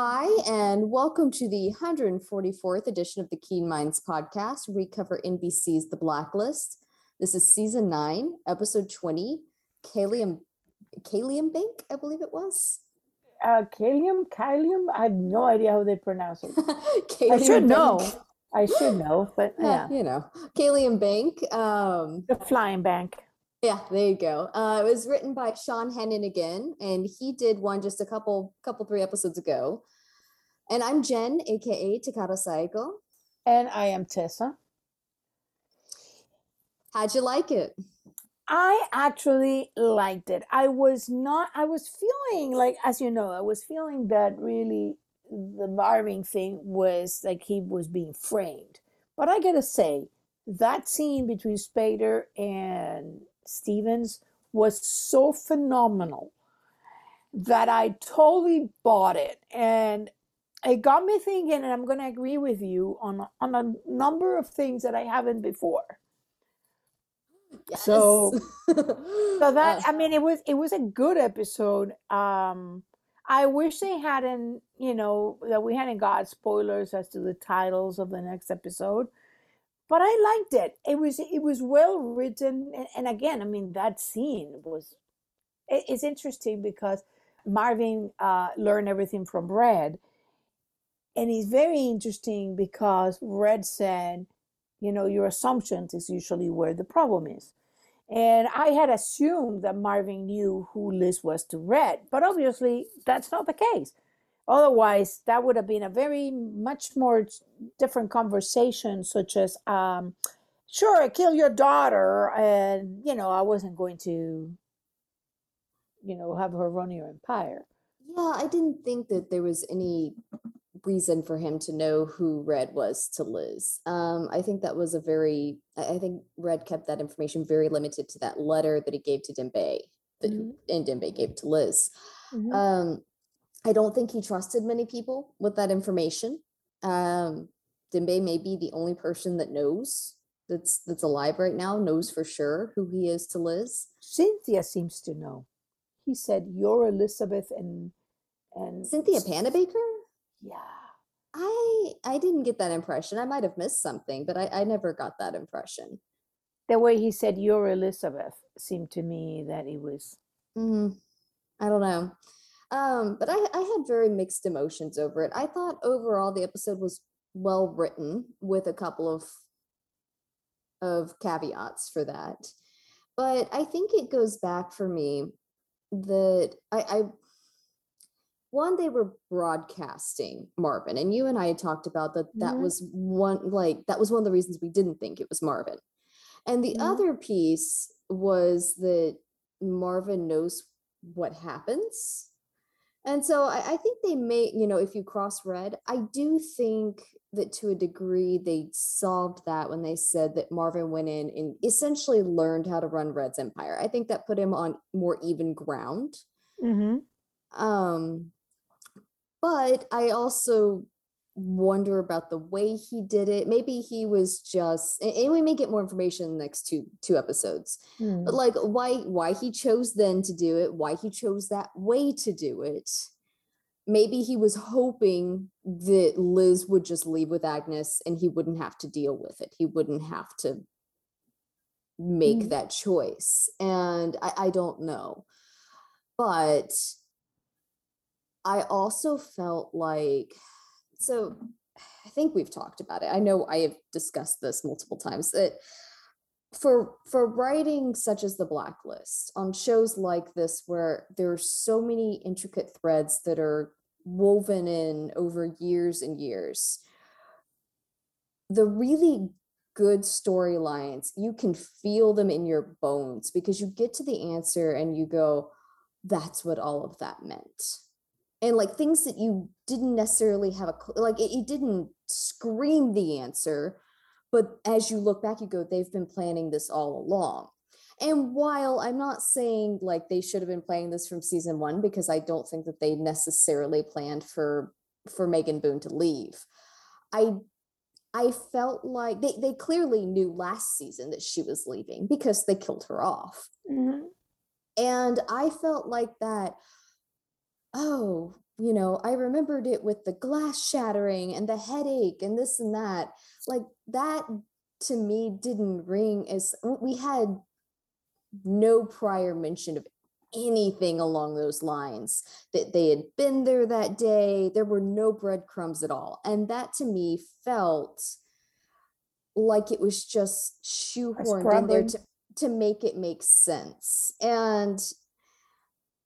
Hi, and welcome to the 144th edition of the Keen Minds podcast. We cover NBC's The Blacklist. This is season nine, episode 20, Caelum, Caelum Bank, I believe it was. Uh, Caelum, Caelum. I have no idea how they pronounce it. I should know. I should know, but Yeah, yeah, you know, Caelum Bank. Um, the flying bank. Yeah, there you go. Uh, it was written by Sean Hennen again, and he did one just a couple, couple, three episodes ago. And I'm Jen, aka Takara Saiko. And I am Tessa. How'd you like it? I actually liked it. I was not, I was feeling like, as you know, I was feeling that really the Marvin thing was like he was being framed. But I gotta say, that scene between Spader and Stevens was so phenomenal that I totally bought it. And it got me thinking, and I'm gonna agree with you on, on a number of things that I haven't before. So- Yes. so that Uh, i mean it was it was a good episode um i wish they hadn't you know that we hadn't got spoilers as to the titles of the next episode but i liked it it was it was well written and, and again i mean that scene was it, it's interesting because marvin uh learned everything from red and it's very interesting because red said you know your assumptions is usually where the problem is and I had assumed that Marvin knew who Liz was to Red, but obviously that's not the case. Otherwise, that would have been a very much more different conversation, such as, um, "Sure, kill your daughter," and you know, I wasn't going to, you know, have her run your empire. Yeah, I didn't think that there was any reason for him to know who Red was to Liz. Um, I think that was a very, I think Red kept that information very limited to that letter that he gave to Dembe, that Mhm. and Dembe gave to Liz. Mhm. Um, I don't think he trusted many people with that information. Um, Dembe may be the only person that knows that's that's alive right now, knows for sure who he is to Liz. Cynthia seems to know. He said, "You're Elizabeth," and and Cynthia Panabaker? Yeah. I I didn't get that impression. I might have missed something, but I, I never got that impression. the way he said you're Elizabeth seemed to me that it was Mm, I don't know. Um, but I, I had very mixed emotions over it. I thought overall the episode was well written with a couple of of caveats for that. But I think it goes back for me that I, I one they were broadcasting Marvin and you and I had talked about that that Mhm. was one like that was one of the reasons we didn't think it was Marvin. And the Mhm. other piece was that Marvin knows what happens. And so I, I think they may, you know, if you cross red, I do think that to a degree they solved that when they said that Marvin went in and essentially learned how to run Red's empire. I think that put him on more even ground. mm-hmm. Um, but I also wonder about the way he did it. Maybe he was just, and, we may get more information in the next two two episodes. But like, why why he chose then to do it? Why he chose that way to do it? Maybe he was hoping that Liz would just leave with Agnes and he wouldn't have to deal with it. He wouldn't have to make Mhm. that choice. And I, I don't know. But I also felt like so I think we've talked about it. I know I have discussed this multiple times that for for writing such as the blacklist on shows like this where there are so many intricate threads that are woven in over years and years the really good storylines you can feel them in your bones because you get to the answer and you go that's what all of that meant and like things that you didn't necessarily have a like it, it didn't scream the answer but as you look back you go they've been planning this all along and while i'm not saying like they should have been playing this from season one because i don't think that they necessarily planned for for megan boone to leave i i felt like they, they clearly knew last season that she was leaving because they killed her off Mhm. and I felt like that, oh, you know, I remembered it with the glass shattering and the headache and this and that. Like that to me didn't ring as we had no prior mention of anything along those lines that they had been there that day. There were no breadcrumbs at all. And that to me felt like it was just shoehorned in there to, to make it make sense. And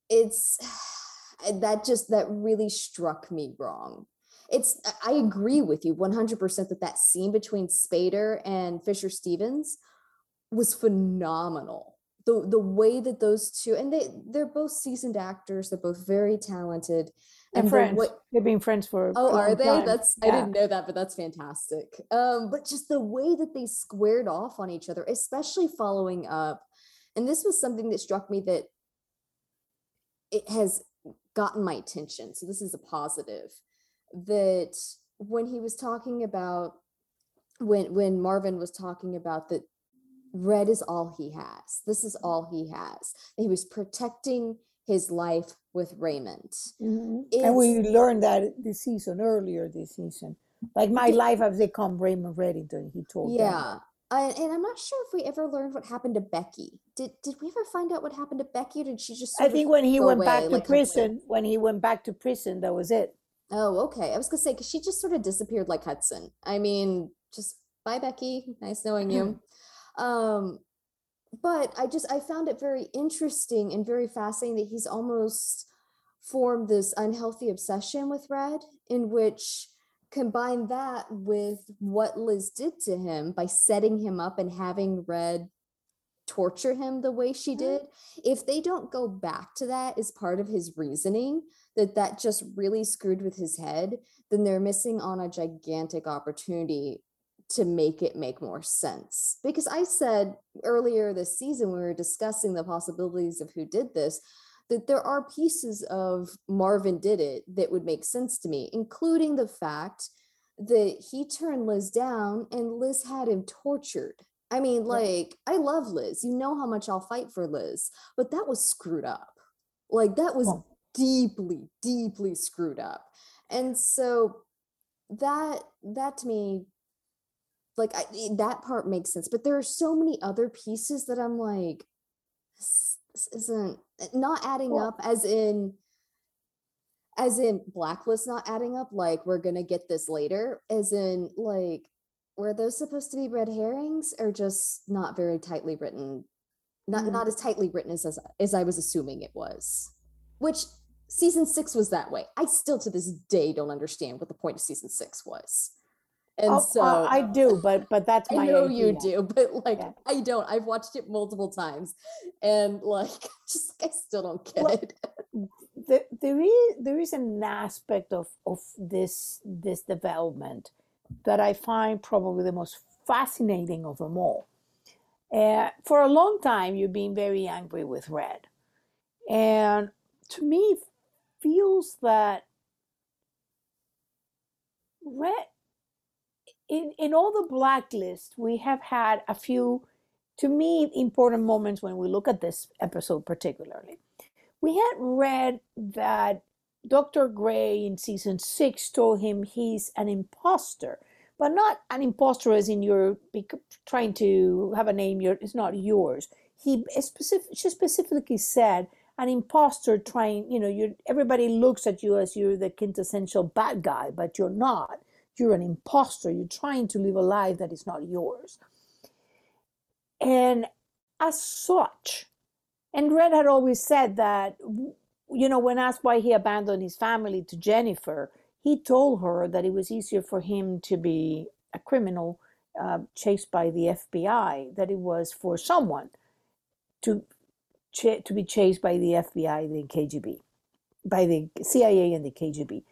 it's that just that really struck me wrong. It's i agree with you 100% that that scene between spader and fisher stevens was phenomenal. The the way that those two and they they're both seasoned actors they're both very talented and, friends. the they've been friends for oh are they? time. that's yeah. i didn't know that but that's fantastic. Um but just the way that they squared off on each other especially following up and this was something that struck me that it has gotten my attention. So this is a positive that when he was talking about when when Marvin was talking about that red is all he has. This is all he has. He was protecting his life with Raymond. Mm-hmm. And we learned that this season earlier this season. Like my life has become Raymond Reddington, he told Yeah. Them. I, and I'm not sure if we ever learned what happened to Becky. Did did we ever find out what happened to Becky, or did she just? I think when he went away, back to like prison, when he went back to prison, that was it. Oh, okay. I was gonna say because she just sort of disappeared like Hudson. I mean, just bye, Becky. Nice knowing you. um, but I just I found it very interesting and very fascinating that he's almost formed this unhealthy obsession with Red, in which combine that with what Liz did to him by setting him up and having Red torture him the way she mm-hmm. did if they don't go back to that as part of his reasoning that that just really screwed with his head then they're missing on a gigantic opportunity to make it make more sense because i said earlier this season we were discussing the possibilities of who did this that there are pieces of Marvin did it that would make sense to me, including the fact that he turned Liz down and Liz had him tortured. I mean, like, I love Liz. You know how much I'll fight for Liz, but that was screwed up. Like, that was oh. deeply, deeply screwed up. And so that, that to me, like, I, that part makes sense. But there are so many other pieces that I'm like, this isn't eh, not adding well, up as in as in blacklist not adding up like we're gonna get this later as in like were those supposed to be red herrings or just not very tightly written? Not mm-hmm. not as tightly written as, as as i was assuming it was. Which season six was that way. I still to this day don't understand what the point of season six was and oh, so uh, I do, but but that's I know idea. you do, but like yeah. I don't. I've watched it multiple times, and like just I still don't get well, it. There, there is there is an aspect of of this this development that I find probably the most fascinating of them all. Uh, for a long time, you've been very angry with Red, and to me, feels that Red in, in all the blacklist, we have had a few, to me, important moments when we look at this episode particularly. We had read that Dr. Gray in season six told him he's an imposter, but not an imposter as in you're trying to have a name, you're, it's not yours. He specific, she specifically said an imposter trying, you know, you everybody looks at you as you're the quintessential bad guy, but you're not you're an imposter. You're trying to live a life that is not yours. And as such, and Red had always said that, you know, when asked why he abandoned his family to Jennifer, he told her that it was easier for him to be a criminal uh, chased by the FBI, that it was for someone to ch- to be chased by the FBI, the KGB, by the CIA and the KGB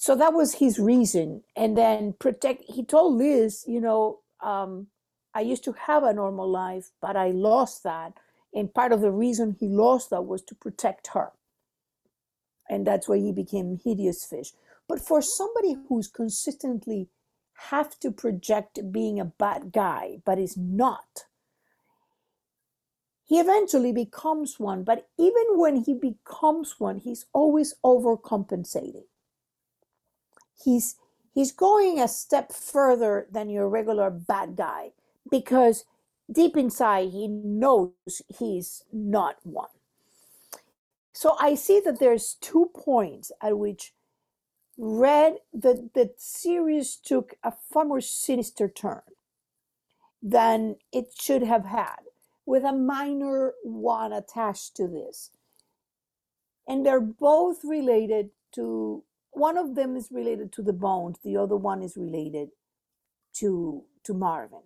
so that was his reason. And then protect he told liz you know um, i used to have a normal life but i lost that. And part of the reason he lost that was to protect her. And that's why he became hideous fish. But for somebody who's consistently have to project being a bad guy but is not he eventually becomes one, but even when he becomes one, he's always overcompensating. He's he's going a step further than your regular bad guy because deep inside he knows he's not one. So I see that there's two points at which Red the the series took a far more sinister turn than it should have had with a minor one attached to this. And they're both related to, one of them is related to the bones, the other one is related to, to Marvin.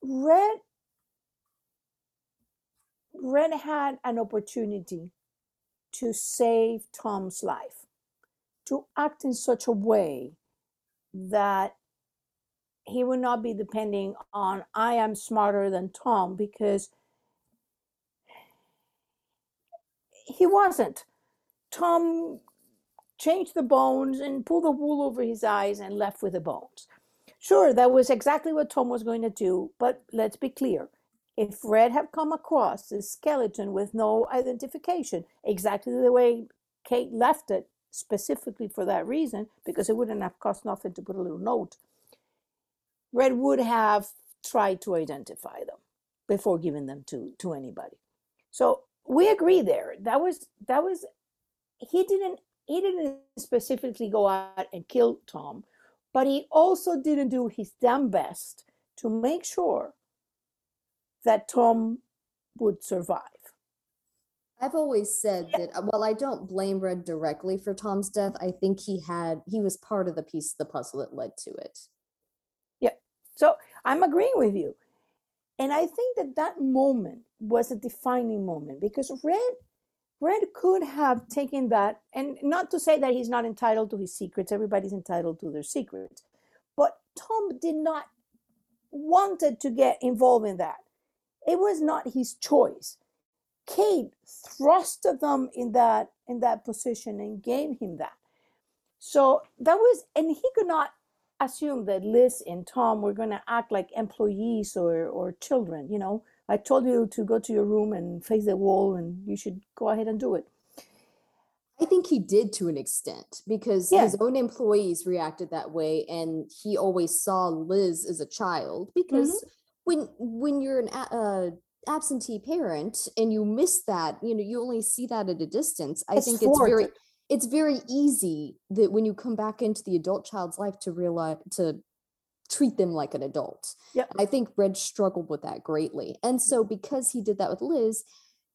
Red, Red had an opportunity to save Tom's life, to act in such a way that he would not be depending on I am smarter than Tom because he wasn't. Tom changed the bones and pulled the wool over his eyes and left with the bones. Sure, that was exactly what Tom was going to do, but let's be clear. If Red had come across this skeleton with no identification, exactly the way Kate left it, specifically for that reason, because it wouldn't have cost nothing to put a little note Red would have tried to identify them before giving them to, to anybody. So we agree there. That was that was he didn't he didn't specifically go out and kill Tom, but he also didn't do his damn best to make sure that Tom would survive. I've always said that while I don't blame Red directly for Tom's death, I think he had he was part of the piece of the puzzle that led to it. Yeah. So I'm agreeing with you. And I think that that moment was a defining moment because Red, Red could have taken that, and not to say that he's not entitled to his secrets, everybody's entitled to their secrets. But Tom did not wanted to get involved in that. It was not his choice. Kate thrusted them in that in that position and gave him that. So that was, and he could not assume that Liz and Tom were going to act like employees or, or children. You know, I told you to go to your room and face the wall, and you should go ahead and do it. I think he did to an extent because yeah. his own employees reacted that way, and he always saw Liz as a child. Because mm-hmm. when when you're an uh, absentee parent and you miss that, you know, you only see that at a distance. I it's think it's very it's very easy that when you come back into the adult child's life to realize to treat them like an adult. Yeah. I think Red struggled with that greatly. And so because he did that with Liz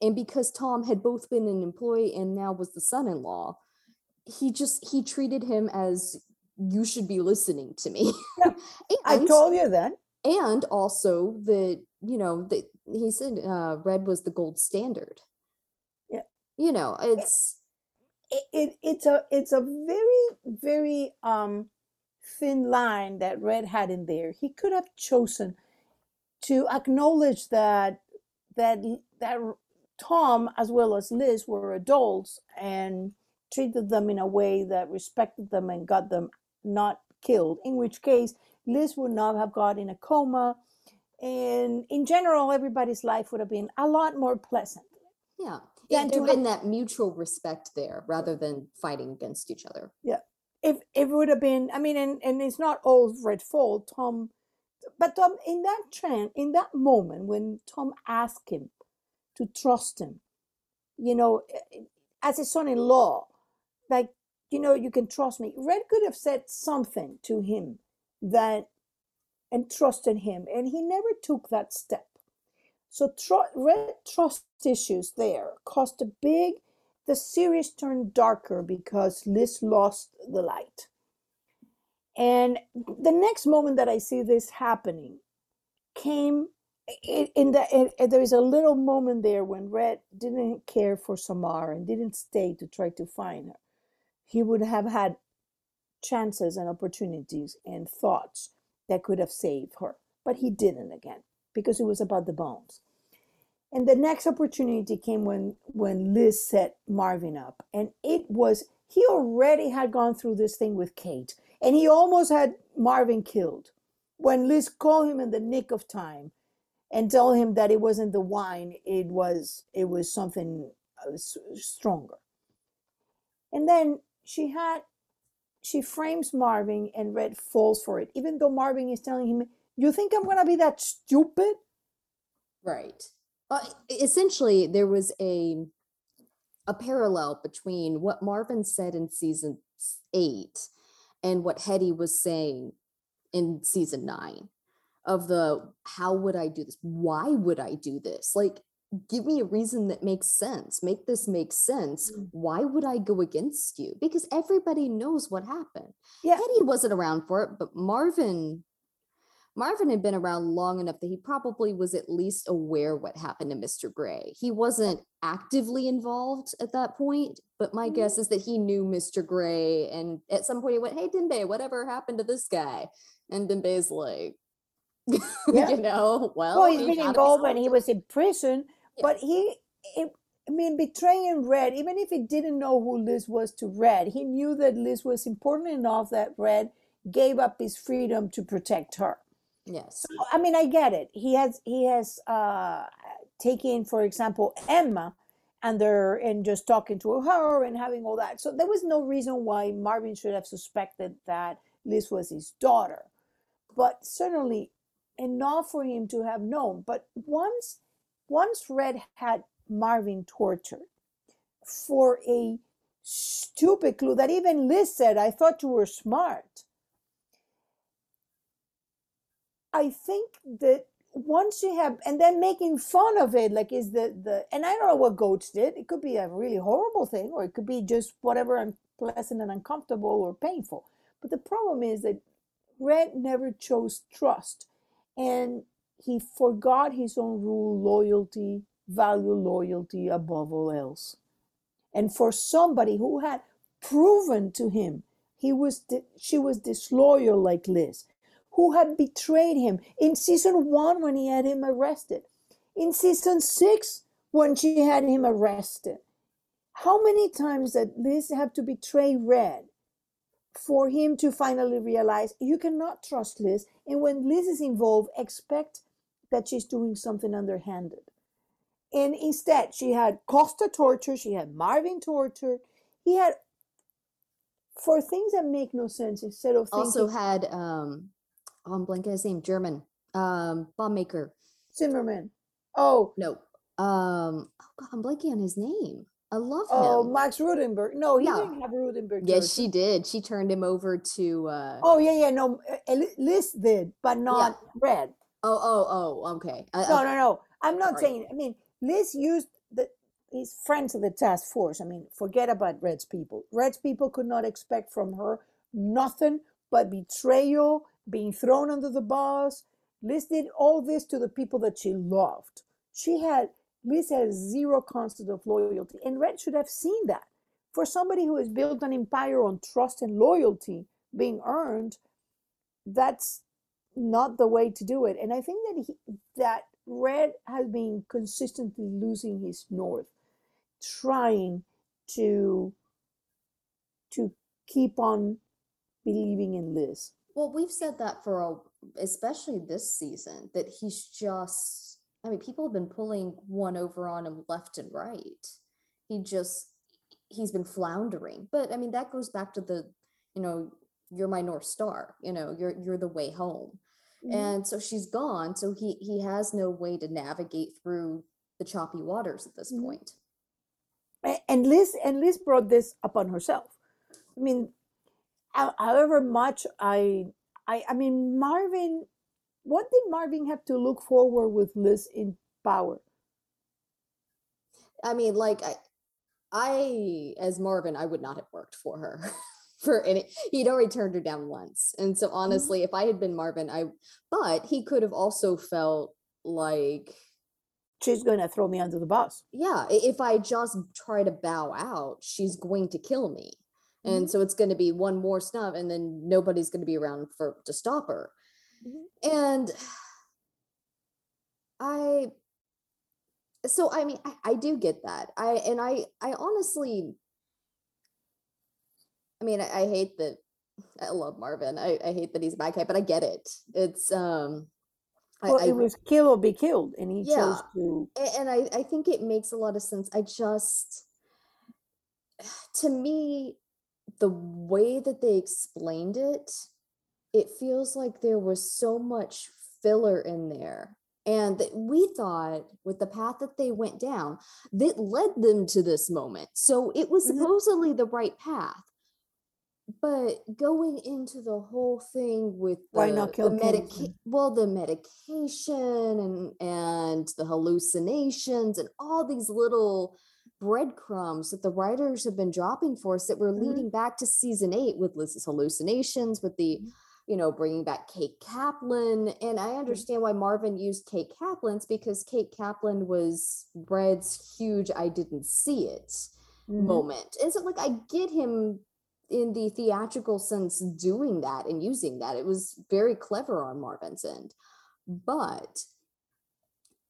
and because Tom had both been an employee and now was the son-in-law, he just he treated him as you should be listening to me. Yeah. I told you that. And also that, you know, that he said uh, Red was the gold standard. Yeah. You know, it's it, it, it's a it's a very very um thin line that red had in there he could have chosen to acknowledge that that that tom as well as liz were adults and treated them in a way that respected them and got them not killed in which case liz would not have got in a coma and in general everybody's life would have been a lot more pleasant yeah yeah, there been that mutual respect there rather than fighting against each other. Yeah. If, if it would have been, I mean, and, and it's not all Red fault, Tom, but Tom, in that trend, in that moment when Tom asked him to trust him, you know, eh, eh, as a son in law, like, you know, you can trust me. Red could have said something to him that and trusted him, and he never took that step. So tr- red trust issues there caused a big, the series turned darker because Liz lost the light. And the next moment that I see this happening came in the there is a little moment there when Red didn't care for Samar and didn't stay to try to find her. He would have had chances and opportunities and thoughts that could have saved her, but he didn't again because it was about the bones. And the next opportunity came when when Liz set Marvin up, and it was he already had gone through this thing with Kate, and he almost had Marvin killed. When Liz called him in the nick of time and tell him that it wasn't the wine it was it was something uh, stronger. And then she had she frames marvin and red falls for it even though marvin is telling him you think i'm to be that stupid? Right. Uh, essentially, there was a a parallel between what Marvin said in season eight and what Hetty was saying in season nine of the how would I do this? Why would I do this? Like, give me a reason that makes sense. Make this make sense. Mm. Why would I go against you? Because everybody knows what happened. yeah Hetty wasn't around for it, but Marvin Marvin had been around long enough that he probably was at least aware what happened to Mr. Gray. He wasn't actively involved at that point, but my Mhm. guess is that he knew Mr. Gray and at some point he went, Hey Dembe, whatever happened to this guy? And Dembe's like, Yeah. you know, well, well he's he been involved when he was in prison Yeah. but he it, i mean betraying red even if he didn't know who liz was to red he knew that liz was important enough that red gave up his freedom to protect her Yes. so i mean i get it he has he has uh taken for example emma and they're and just talking to her and having all that so there was no reason why marvin should have suspected that liz was his daughter but certainly enough for him to have known. But once once Red had Marvin tortured for a stupid clue that even Liz said, I thought you were smart. I think that once you have and then making fun of it, like is the the and I don't know what Goats did. It could be a really horrible thing, or it could be just whatever unpleasant and uncomfortable or painful. But the problem is that Red never chose trust and he forgot his own rule loyalty, value loyalty above all else. And for somebody who had proven to him he was she was disloyal like Liz, who had betrayed him in season one when he had him arrested, in season six when she had him arrested. How many times did Liz have to betray Red for him to finally realize you cannot trust Liz. And when Liz is involved, expect that she's doing something underhanded. And instead, she had Costa torture, she had Marvin tortured, he had for things that make no sense instead of thinking Also had um oh, I'm blanking his name, German. Um bomb maker. Zimmerman. Oh, No. Um oh God, I'm blanking on his name. I love oh, him. Max Rudenberg. No, he No. didn't have Rudenberg. Yes, jersey. she did. She turned him over to uh Oh yeah, yeah. No, Liz did, but not Red. oh oh oh okay. I- No, I- no, no. I'm not Sorry. saying. I mean, Liz used the his friends of the task force. I mean, forget about Red's people. Red's people could not expect from her nothing but betrayal, being thrown under the bus. Liz did all this to the people that she loved. She had Liz had zero concept of loyalty, and Red should have seen that. For somebody who has built an empire on trust and loyalty being earned, that's not the way to do it. And I think that he, that Red has been consistently losing his north, trying to to keep on believing in Liz. Well, we've said that for a especially this season that he's just I mean, people have been pulling one over on him left and right. He just he's been floundering. But I mean, that goes back to the, you know, you're my North Star, you know, you're you're the way home. And so she's gone, so he he has no way to navigate through the choppy waters at this Mhm. point. And Liz and Liz brought this upon herself. I mean, however much I, I, I mean, Marvin. What did Marvin have to look forward with Liz in power? I mean, like I, I as Marvin, I would not have worked for her for any. He'd already turned her down once, and so mm-hmm. honestly, if I had been Marvin, I. But he could have also felt like, She's going to throw me under the bus. yeah, if I just try to bow out, she's going to kill me, and Mhm. so it's going to be one more snub, and then nobody's going to be around for to stop her, Mhm. and I so I mean I, I do get that. I and I I honestly I mean I, I hate that I love Marvin. I, I hate that he's a bad guy, but I get it. It's um I- Well, I- it was kill or be killed, and he chose to. And I, I think it makes a lot of sense. I just, to me, the way that they explained it, it feels like there was so much filler in there. And that we thought with the path that they went down, that led them to this moment. So it was Mhm. supposedly the right path. But going into the whole thing with Why not kill the medica- well, the medication and and the hallucinations and all these little breadcrumbs that the writers have been dropping for us that were Mhm. leading back to season eight with Liz's hallucinations, with the Mhm. you know bringing back Kate Kaplan, and I understand why Marvin used Kate Kaplan's because Kate Kaplan was Red's huge "I didn't see it" Mhm. moment. And so, like, I get him in the theatrical sense doing that and using that. It was very clever on Marvin's end. But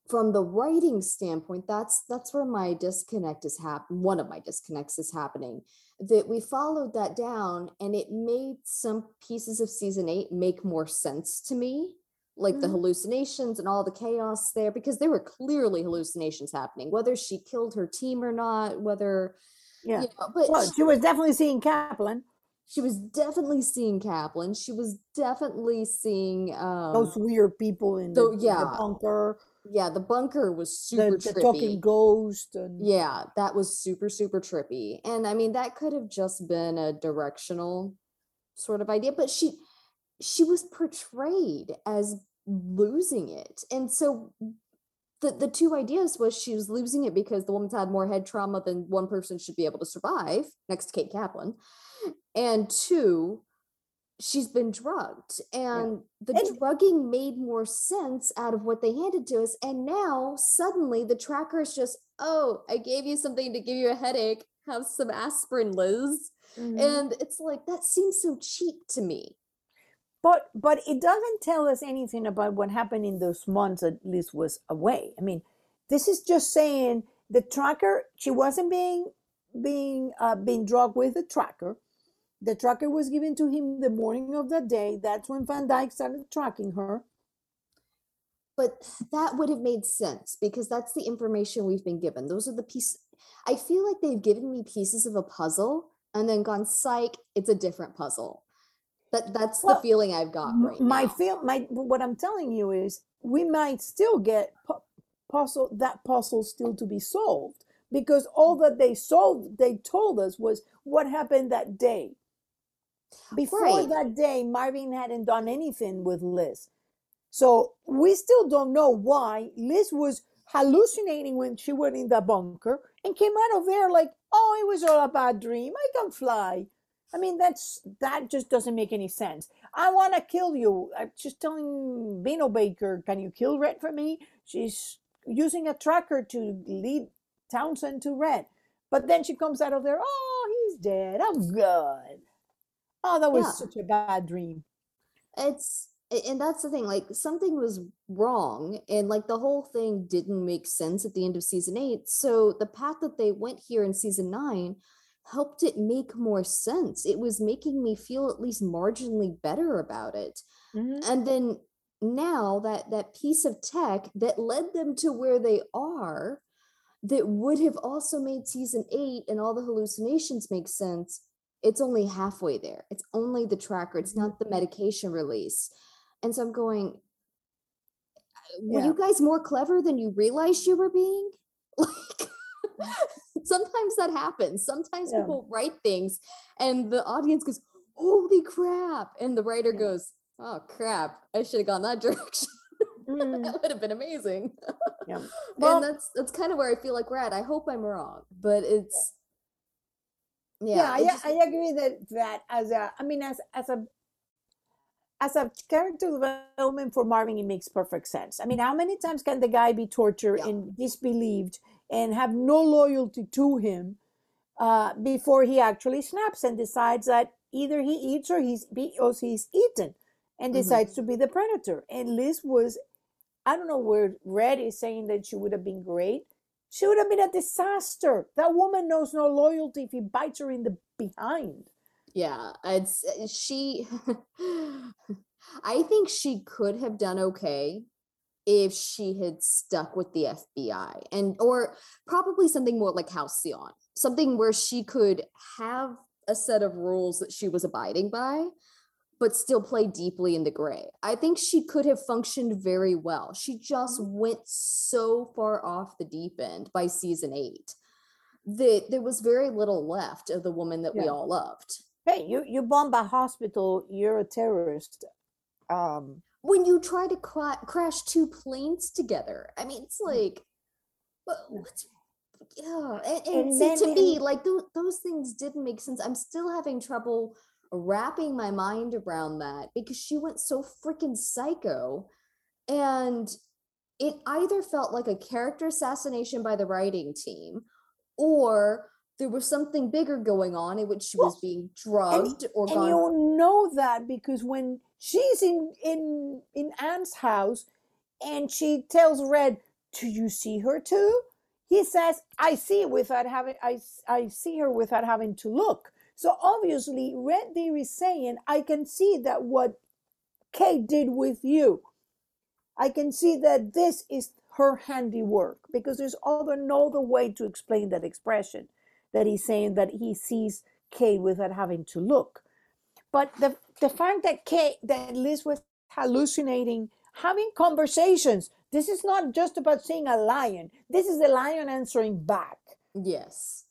from the writing standpoint, that's that's where my disconnect is happening. One of my disconnects is happening. That we followed that down and it made some pieces of season eight make more sense to me. Like the Mhm. hallucinations and all the chaos there, because there were clearly hallucinations happening, whether she killed her team or not, whether Yeah. you know, but Well, she, she was definitely seeing Kaplan. she was definitely seeing Kaplan. She was definitely seeing um Those weird people in the, in yeah. the bunker, yeah, the bunker was the, super the trippy. talking ghost, and Yeah, that was super, super trippy. And I mean, that could have just been a directional sort of idea, but she she was portrayed as losing it. And so the the two ideas was she was losing it because the woman's had more head trauma than one person should be able to survive, next to Kate Kaplan. And two, she's been drugged. And the And- drugging made more sense out of what they handed to us. And now suddenly the tracker is just, oh, I gave you something to give you a headache. Have some aspirin, Liz. Mhm. And it's like that seems so cheap to me. But but it doesn't tell us anything about what happened in those months that Liz was away. I mean, this is just saying the tracker. She wasn't being being uh, being drugged with the tracker. The tracker was given to him the morning of that day. That's when Van Dyke started tracking her. But that would have made sense because that's the information we've been given. Those are the pieces. I feel like they've given me pieces of a puzzle and then gone, psych, it's a different puzzle. That that's the feeling I've got right my now. feel my what I'm telling you is we might still get pu- puzzle that puzzle still to be solved because all mm. that they solved they told us was what happened that day. Before Right. that day, Marvin hadn't done anything with Liz. So we still don't know why Liz was hallucinating when she went in the bunker and came out of there like, oh, it was all a bad dream. I can fly. I mean, that's that just doesn't make any sense. I want to kill you. I'm just telling Bino Baker, can you kill Red for me? She's using a tracker to lead Townsend to Red. But then she comes out of there, oh, he's dead. Oh, good. Oh, that was Yeah. such a bad dream. it's and that's the thing like something was wrong and like the whole thing didn't make sense at the end of season 8 so the path that they went here in season 9 helped it make more sense it was making me feel at least marginally better about it Mhm. and then now that that piece of tech that led them to where they are that would have also made season 8 and all the hallucinations make sense it's only halfway there. It's only the tracker. It's mm-hmm. not the medication release. And so i'm going uh, were Yeah. you guys more clever than you realized you were being? Like mm-hmm. sometimes that happens. Sometimes Yeah. people write things and the audience goes holy crap. And the writer Yeah. goes oh crap. I should have gone that direction. Mm. that would have been amazing. Yeah. Well- and that's that's kind of where i feel like we're at. I hope i'm wrong but it's yeah, yeah, I, just- I agree that that as a i mean as as a as a character development for marvin it makes perfect sense i mean how many times can the guy be tortured Yeah. and disbelieved and have no loyalty to him uh, before he actually snaps and decides that either he eats or he's be, or he's eaten and Mhm. decides to be the predator and liz was i don't know where red is saying that she would have been great she would have been a disaster. That woman knows no loyalty if he bites her in the behind. yeah it's she i think she could have done okay if she had stuck with the FBI and or probably something more like Halcyon, something where she could have a set of rules that she was abiding by, but still play deeply in the gray. I think she could have functioned very well. She just Mm-hmm. went so far off the deep end by season eight that there was very little left of the woman that we all loved. Hey, you you bomb a hospital. You're a terrorist. Um, when you try to cra- crash two planes together. I mean, it's like, what, Yeah. what's, yeah. And, and, And see, to me, like those, those things didn't make sense. I'm still having trouble wrapping my mind around that because she went so freaking psycho. And it either felt like a character assassination by the writing team or there was something bigger going on in which she was being drugged or gone and gone you know that because when she's in in in Anne's house and she tells Red, "Do you see her too?" He says, "I see without having I I see her without having to look." So obviously, Red is saying, "I can see that what Kate did with you. I can see that this is her handiwork because there's other no other way to explain that expression that he's saying that he sees Kate without having to look. But the the fact that Kate that Liz was hallucinating, having conversations. This is not just about seeing a lion. This is a lion answering back. Yes.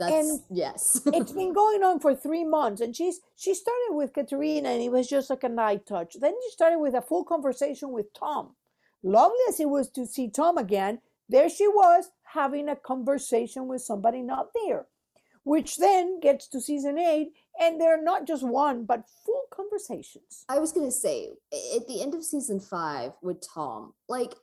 That's And yes. it's been going on for three months and she's she started with katerina and it was just like a night touch. Then she started with a full conversation with tom. Lovely as it was to see tom again there she was having a conversation with somebody not there which then gets to season eight and they're not just one but full conversations. I was gonna say at the end of season five with Tom, like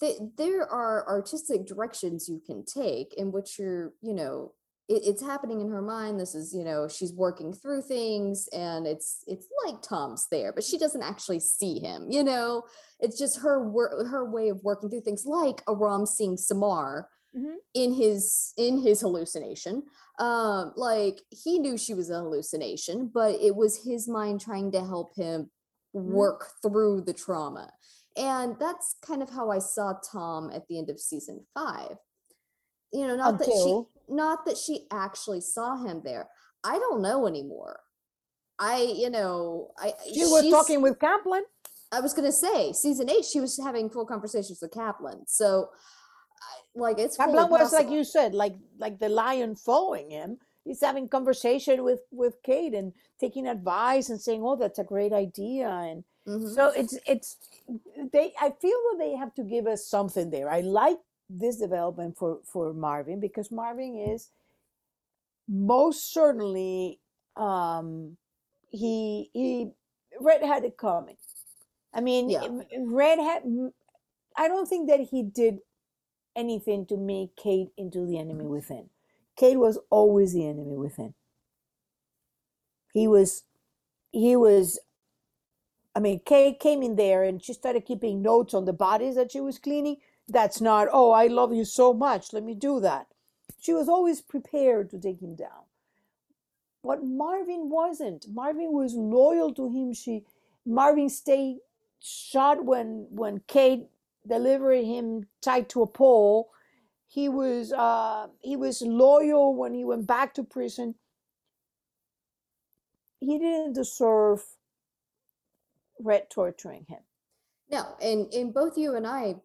th- there are artistic directions you can take in which you're, you know, it, it's happening in her mind. This is, you know, she's working through things, and it's it's like Tom's there, but she doesn't actually see him. You know, it's just her wor- her way of working through things, like Aram seeing Samar Mhm. in his in his hallucination um like he knew she was a hallucination but it was his mind trying to help him work through the trauma and that's kind of how i saw tom at the end of season five. You know oh, not that she not that she actually saw him there. I don't know anymore. I you know i she was talking with kaplan. I was gonna say season eight, she was having full conversations with Kaplan. So, like, it's kaplan was like you said like like the lion following him. He's having conversation with with kate and taking advice and saying oh that's a great idea and Mhm. So it's it's they I feel that they have to give us something there. I like this development for for Marvin because Marvin is most certainly um he he Red had it coming. I mean Yeah. Red had I don't think that he did anything to make Kate into the enemy within. Kate was always the enemy within. He was he was I mean, Kate came in there and she started keeping notes on the bodies that she was cleaning. That's not, oh, I love you so much. Let me do that. She was always prepared to take him down. But Marvin wasn't. Marvin was loyal to him. She Marvin stayed shot when when Kate delivered him tied to a pole. He was uh he was loyal when he went back to prison. He didn't deserve Red torturing him. No, and and both you and I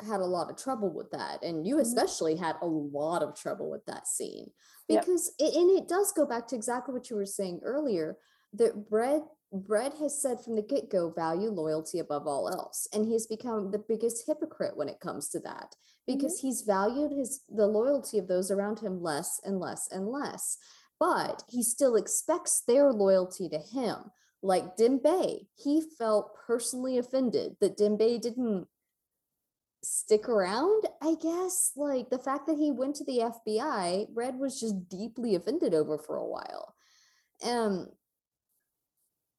had a lot of trouble with that, and you Mhm. especially had a lot of trouble with that scene Yep. because it, and it does go back to exactly what you were saying earlier that Brett Brett has said from the get go value loyalty above all else, and he's become the biggest hypocrite when it comes to that because he's valued his the loyalty of those around him less and less and less, but he still expects their loyalty to him like Dembe, he felt personally offended that Dembe didn't stick around, I guess. Like the fact that he went to the FBI, Red was just deeply offended over for a while. Um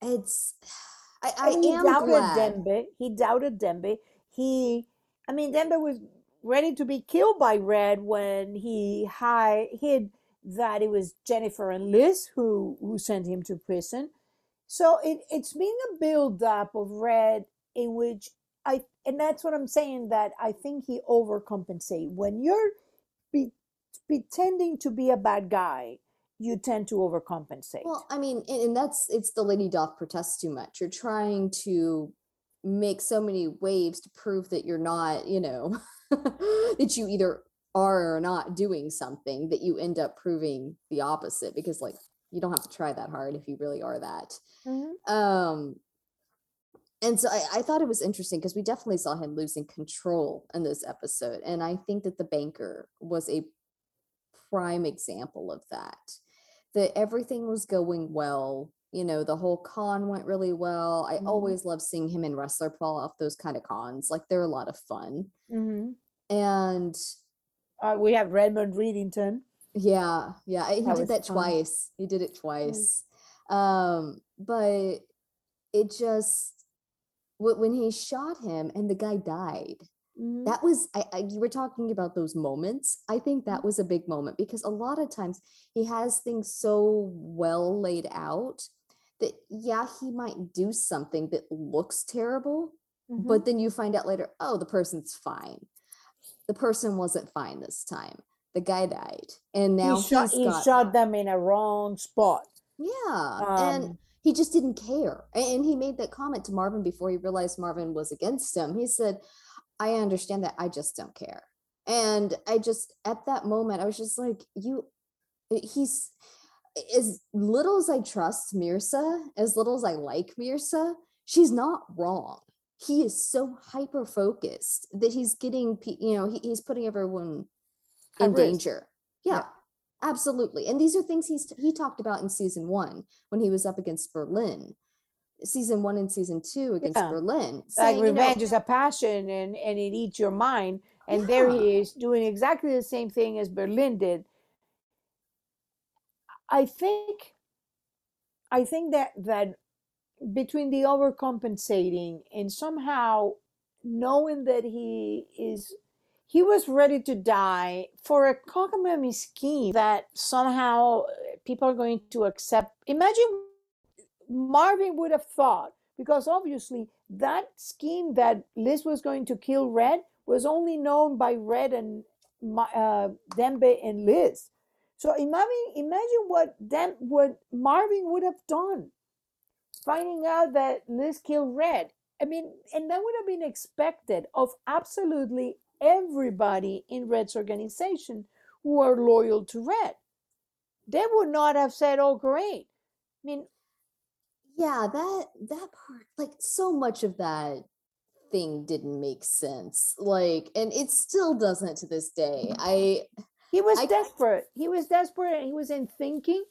it's I, I he am doubted glad. Dembe. He doubted Dembe. He, I mean, Dembe was ready to be killed by Red when he hi- hid that it was Jennifer and Liz who who sent him to prison. So it it's been a build up of Red in which I and that's what I'm saying that I think he overcompensate. When you're be, pretending to be a bad guy, you tend to overcompensate. Well, I mean, and, and that's it's the lady doth protest too much. You're trying to make so many waves to prove that you're not, you know, that you either are or not doing something that you end up proving the opposite because like you don't have to try that hard if you really are that. Mhm. Um and so I, I thought it was interesting because we definitely saw him losing control in this episode. And I think that the banker was a prime example of that. That everything was going well. You know, the whole con went really well. I Mhm. always love seeing him and Ressler pull off those kind of cons. Like they're a lot of fun. Mhm. And Uh, we have Raymond Reddington. Yeah, yeah, he That did that fun. twice. He did it twice. Um, but it just when he shot him and the guy died, Mhm. that was I, I you were talking about those moments i think that was a big moment because a lot of times he has things so well laid out that yeah he might do something that looks terrible Mhm. but then you find out later oh the person's fine the person wasn't fine this time the guy died and now he shot, he shot them in a wrong spot. yeah and Um, he just didn't care. And he made that comment to Marvin before he realized Marvin was against him. He said, I understand that. I just don't care. And I just, at that moment, I was just like, you, eh, he's, as little as I trust Mirsa, as little as I like Mirsa, she's not wrong. He is so hyper focused that he's getting, you know, he, he's putting everyone in danger. Yeah. Yeah, absolutely. And these are things he's he talked about in season one when he was up against Berlin, season one and season two against Yeah. Berlin. like saying, you know, revenge is a passion and and it eats your mind and there he is doing exactly the same thing as berlin did i think i think that that between the overcompensating and somehow knowing that he is he was ready to die for a cockamamie scheme that somehow uh, people are going to accept imagine Marvin would have thought, because obviously that scheme that Liz was going to kill Red was only known by Red and uh, Dembe and Liz. So imagine, imagine what Dem- what Marvin would have done, finding out that Liz killed Red. I mean, and that would have been expected of absolutely everybody in Red's organization who are loyal to Red. They would not have said, "Oh, great." I mean, yeah, that that part, like so much of that thing didn't make sense. Like, and it still doesn't to this day. I He was I- desperate. He was desperate and he was in thinking.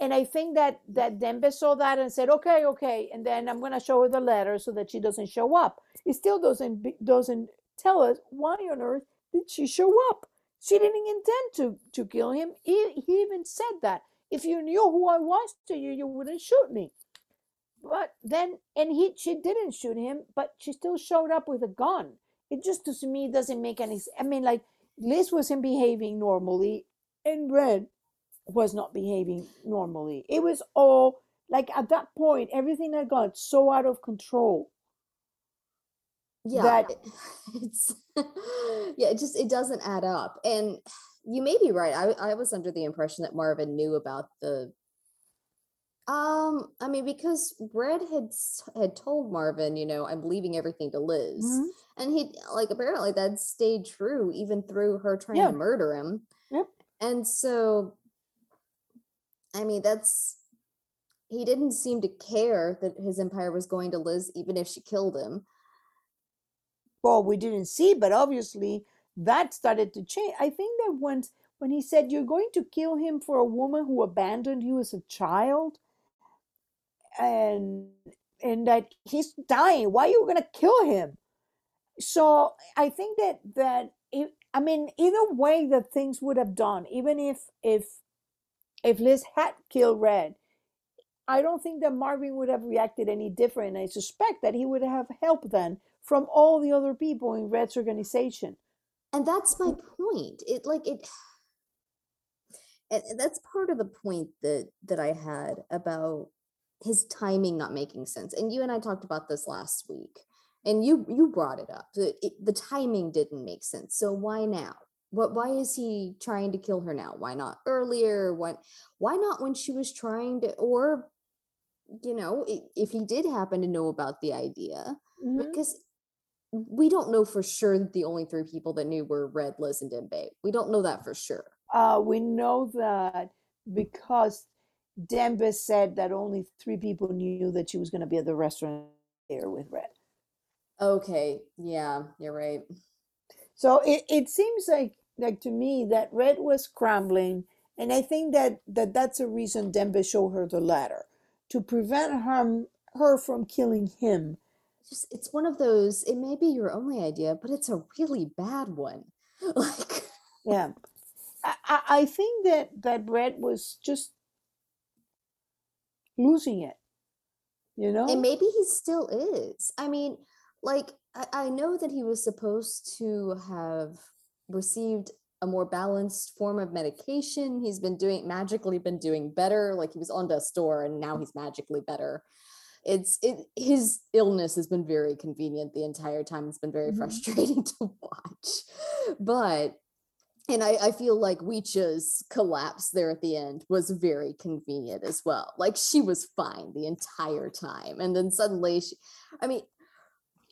And I think that that Dembe saw that and said, "Okay, okay." And then I'm going to show her the letter so that she doesn't show up. It still doesn't doesn't tell us why on earth did she show up. She didn't intend to to kill him. He, he even said that if you knew who I was to you, you wouldn't shoot me. But then, and he she didn't shoot him, but she still showed up with a gun. It just to me doesn't make any. I mean, like Liz wasn't behaving normally, and Red was not behaving normally. It was all like at that point, everything had got so out of control. Yeah that- it's yeah it just it doesn't add up and you may be right I, I was under the impression that marvin knew about the um i mean because red had had told marvin you know i'm leaving everything to liz Mhm. and he like apparently that stayed true even through her trying Yeah. to murder him Yep. and so i mean that's he didn't seem to care that his empire was going to liz even if she killed him Well, we didn't see, but obviously that started to change. I think that once when he said you're going to kill him for a woman who abandoned you as a child, and and that he's dying, why are you going to kill him? So I think that that I mean, either way that things would have done, even if if if Liz had killed Red, I don't think that Marvin would have reacted any different. I suspect that he would have help then from all the other people in Red's organization. and that's my point it like it and that's part of the point that that i had about his timing not making sense and you and i talked about this last week and you you brought it up. The, it, the timing didn't make sense. So why now? What why is he trying to kill her now? Why not earlier? Why why not when she was trying to or you know, if he did happen to know about the idea, Mhm. because we don't know for sure that the only three people that knew were Red, Liz, and Dembe. We don't know that for sure. Uh, we know that because Dembe said that only three people knew that she was going to be at the restaurant there with Red. Okay, yeah, you're right. So it, it seems like like to me that Red was scrambling, and I think that, that that's a reason Dembe showed her the ladder to prevent her her from killing him. Just it's one of those, it may be your only idea, but it's a really bad one. Like Yeah, I, I think that that Red was just losing it. You know, and maybe he still is. I mean, like I, I know that he was supposed to have received a more balanced form of medication. He's been doing magically been doing better. Like he was on death's door and now he's magically better. It's it his illness has been very convenient the entire time. It's been very Mhm. frustrating to watch. But and I, I feel like Weecha's collapse there at the end was very convenient as well. Like she was fine the entire time, and then suddenly she, I mean,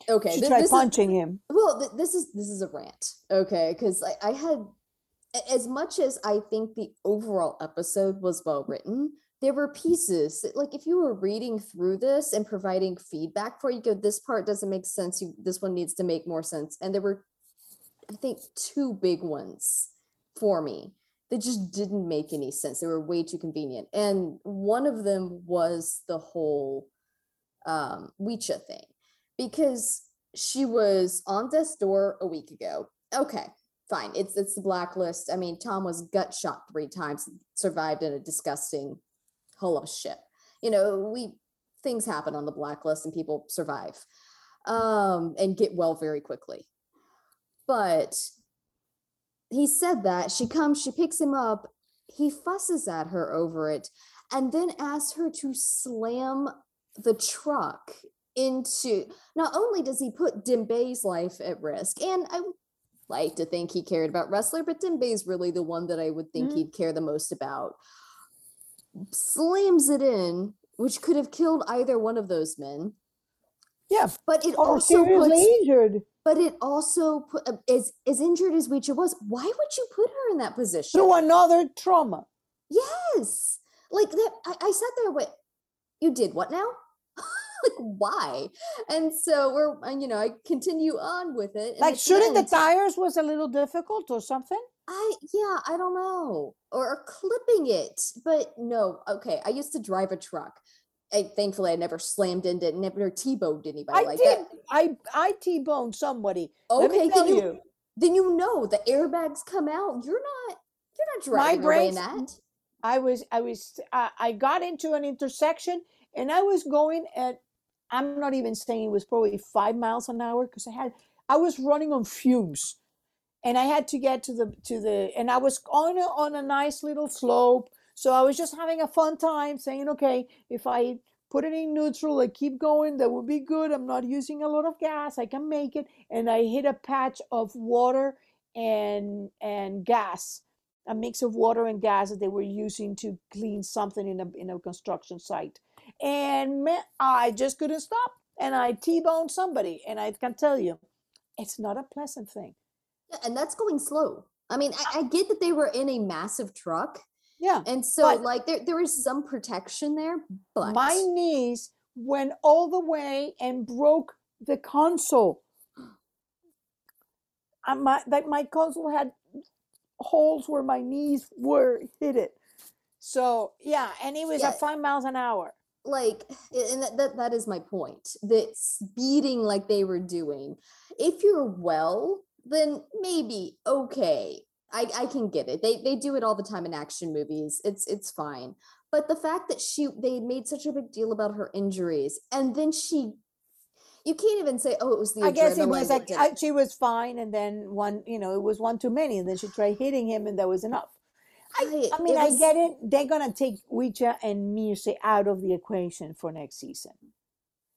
okay, she thi- tried this is- punching him. well, th- this is this is a rant, okay? Because I, I had, as much as I think the overall episode was well written, there were pieces that, like, if you were reading through this and providing feedback for you go, this part doesn't make sense. You, this one needs to make more sense. And there were, I think, two big ones for me that just didn't make any sense. They were way too convenient, and one of them was the whole um, Weecha thing because she was on death's door a week ago. Okay, fine. It's it's the blacklist. I mean, Tom was gut shot three times, survived in a disgusting hull of shit. You know, we things happen on the blacklist and people survive um and get well very quickly. But he said that she comes, she picks him up, he fusses at her over it, and then asks her to slam the truck into not only does he put Dembe's life at risk, and I like to think he cared about Ressler, but Dembe is really the one that I would think Mhm. he'd care the most about. Slams it in, which could have killed either one of those men. Yeah, But it or also puts injured but it also put uh, as as injured as Weecha was, why would you put her in that position? through another trauma. Yes. Like that I, I sat there with you did what now? Like why? And so we're and, you know, I continue on with it. Like at the shooting the tires was a little difficult or something. I yeah, I don't know. Or, or clipping it. But no, okay. I used to drive a truck. I, thankfully I never slammed into it, never T-boned anybody I like did. that. I I t-boned somebody. Okay, then you, you, then you know the airbags come out. You're not you're not My driving away in that. I was I was I, I got into an intersection and I was going at I'm not even saying it was probably five miles an hour because I had I was running on fumes. And I had to get to the to the and I was on a, on a nice little slope. So I was just having a fun time saying okay if I put it in neutral I keep going that would be good. I'm not using a lot of gas. I can make it. And I hit a patch of water and and gas a mix of water and gas that they were using to clean something in a in a construction site. And man, I just couldn't stop. And I T-boned somebody. And I can tell you, it's not a pleasant thing. Yeah, and that's going slow. I mean, I, I get that they were in a massive truck, Yeah. and so like there there is some protection there, but My knees went all the way and broke the console. My like my console had holes where my knees were hit it. So yeah, and it was Yeah. at five miles an hour. Like and that, that that is my point that speeding like they were doing if you're well then maybe okay i i can get it they they do it all the time in action movies it's it's fine but the fact that she they made such a big deal about her injuries and then she you can't even say oh it was the I guess it was like I, it." she was fine, and then one, you know, it was one too many, and then she tried hitting him, and that was enough. I, I mean, I get it. They're gonna take Weecha and Mirce out of the equation for next season.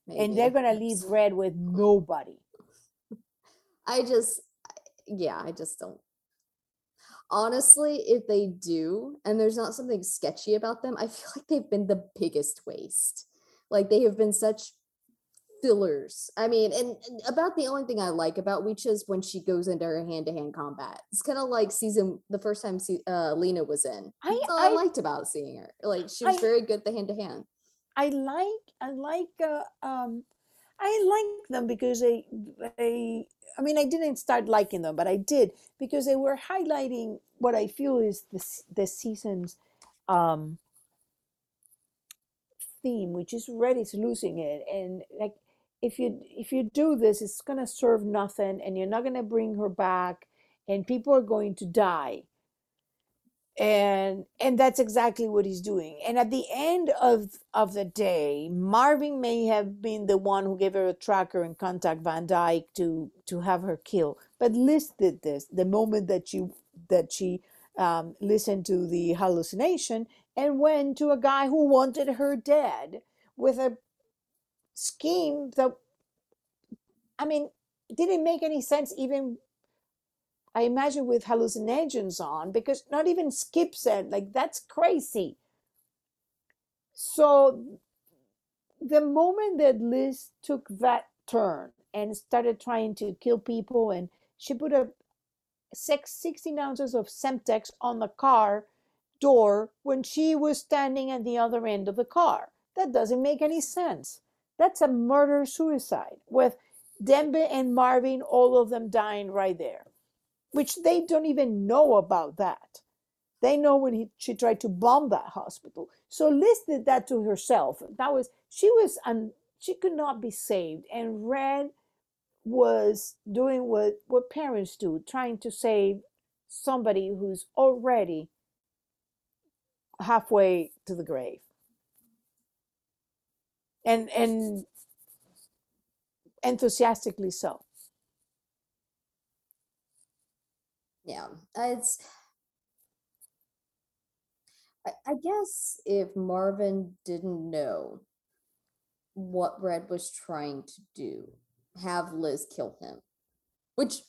and they're gonna leave Red with nobody. I just, yeah, I just don't. Honestly, if they do, and there's not something sketchy about them, I feel like they've been the biggest waste. Like they have been such fillers. I mean, and, and about the only thing I like about Weech is when she goes into her hand to hand combat. It's kind of like season the first time se- uh, Lena was in. I- I, I- liked about seeing her. Like she was I- very good at the hand to hand. I like I like uh, um I like them because they they I mean I didn't start liking them but I did because they were highlighting what I feel is the the season's um theme which is Red is losing it and like if you if you do this it's going to serve nothing and you're not going to bring her back and people are going to die. And and that's exactly what he's doing. And at the end of of the day marvin may have been the one who gave her a tracker and contact van dyke to to have her kill but liz did this the moment that she that she um, listened to the hallucination and went to a guy who wanted her dead with a scheme that i mean didn't make any sense even I imagine with hallucinogens on, because not even Skip said, like, that's crazy. So the moment that Liz took that turn and started trying to kill people, and she put a six, 16 ounces of Semtex on the car door when she was standing at the other end of the car. That doesn't make any sense. That's a murder suicide with Dembe and Marvin, all of them dying right there which they don't even know about that. They know when he, she tried to bomb that hospital. So Liz did that to herself. That was she was un, she could not be saved, and Red was doing what what parents do, trying to save somebody who's already halfway to the grave. And and enthusiastically so. Yeah, it's. I, I guess if Marvin didn't know what Red was trying to do, have Liz kill him, which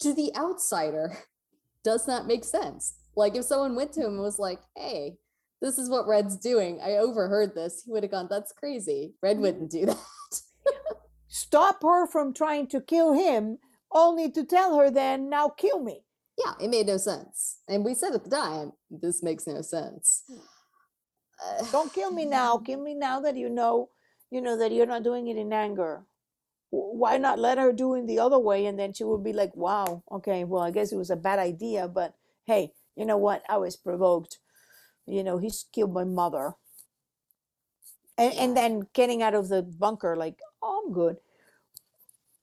to the outsider does not make sense. Like if someone went to him and was like, "Hey, this is what Red's doing. I overheard this." He would have gone, "That's crazy. Red wouldn't do that." Stop her from trying to kill him, only to tell her then, now kill me. yeah, it made no sense. And we said at the time, this makes no sense. Uh, Don't kill me now. Kill me now that you know, you know that you're not doing it in anger. Why not let her do it the other way, and then she would be like, "Wow, okay, well, I guess it was a bad idea, but hey, you know what? I was provoked. You know, he's killed my mother." And and then getting out of the bunker, like, "Oh, I'm good."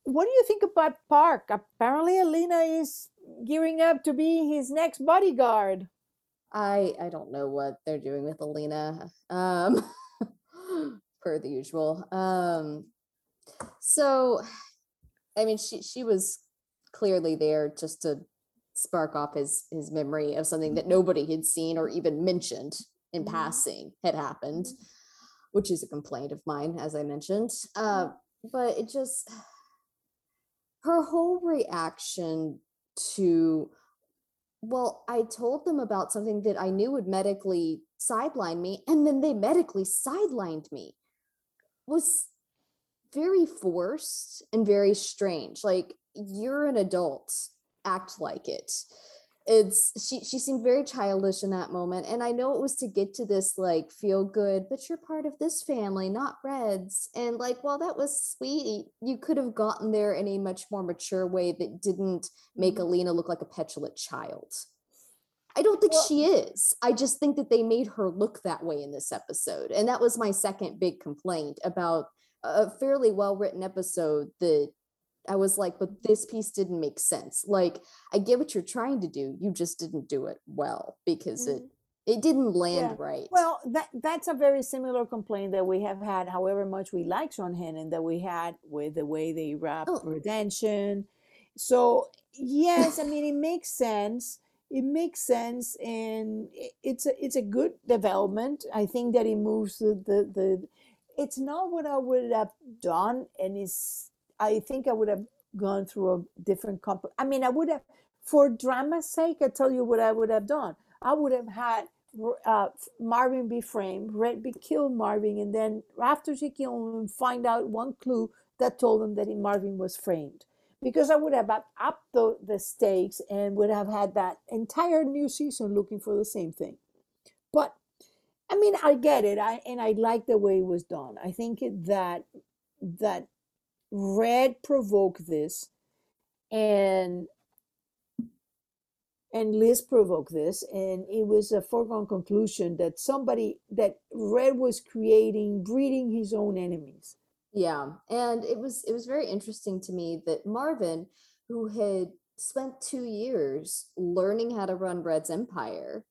What do you think about Park? Apparently, Alina is gearing up to be his next bodyguard. I I don't know what they're doing with Alina. Um per the usual. Um so I mean she she was clearly there just to spark off his his memory of something that nobody had seen or even mentioned in Mhm. passing had happened, which is a complaint of mine as I mentioned. Uh but it just her whole reaction to well, I told them about something that I knew would medically sideline me, and then they medically sidelined me. Was very forced and very strange. Like, you're an adult, act like it. It's she she seemed very childish in that moment. And I know it was to get to this like feel good, but you're part of this family, not Reds. And like, while that was sweet, you could have gotten there in a much more mature way that didn't make mm-hmm. Alina look like a petulant child. I don't think Well- she is. I just think that they made her look that way in this episode. And that was my second big complaint about a fairly well written episode that I was like, but this piece didn't make sense. Like, I get what you're trying to do. You just didn't do it well because it mm-hmm. it didn't land right. Well, that that's a very similar complaint that we have had, however much we like Sean Hennen, that we had with the way they wrap Oh. redemption. So yes, I mean it makes sense. It makes sense, and it's a it's a good development. I think that it moves the the, the it's not what I would have done, and it's I think I would have gone through a different comp. I mean, I would have, for drama's sake, I tell you what I would have done. I would have had uh, Marvin be framed, Red be killed Marvin, and then after she killed him, find out one clue that told him that Marvin was framed. Because I would have upped the, the stakes and would have had that entire new season looking for the same thing. But I mean, I get it, I and I like the way it was done. I think that that Red provoked this, and and Liz provoked this, and it was a foregone conclusion that somebody that Red was creating, breeding his own enemies. Yeah, and it was it was very interesting to me that Marvin, who had spent two years learning how to run Red's empire,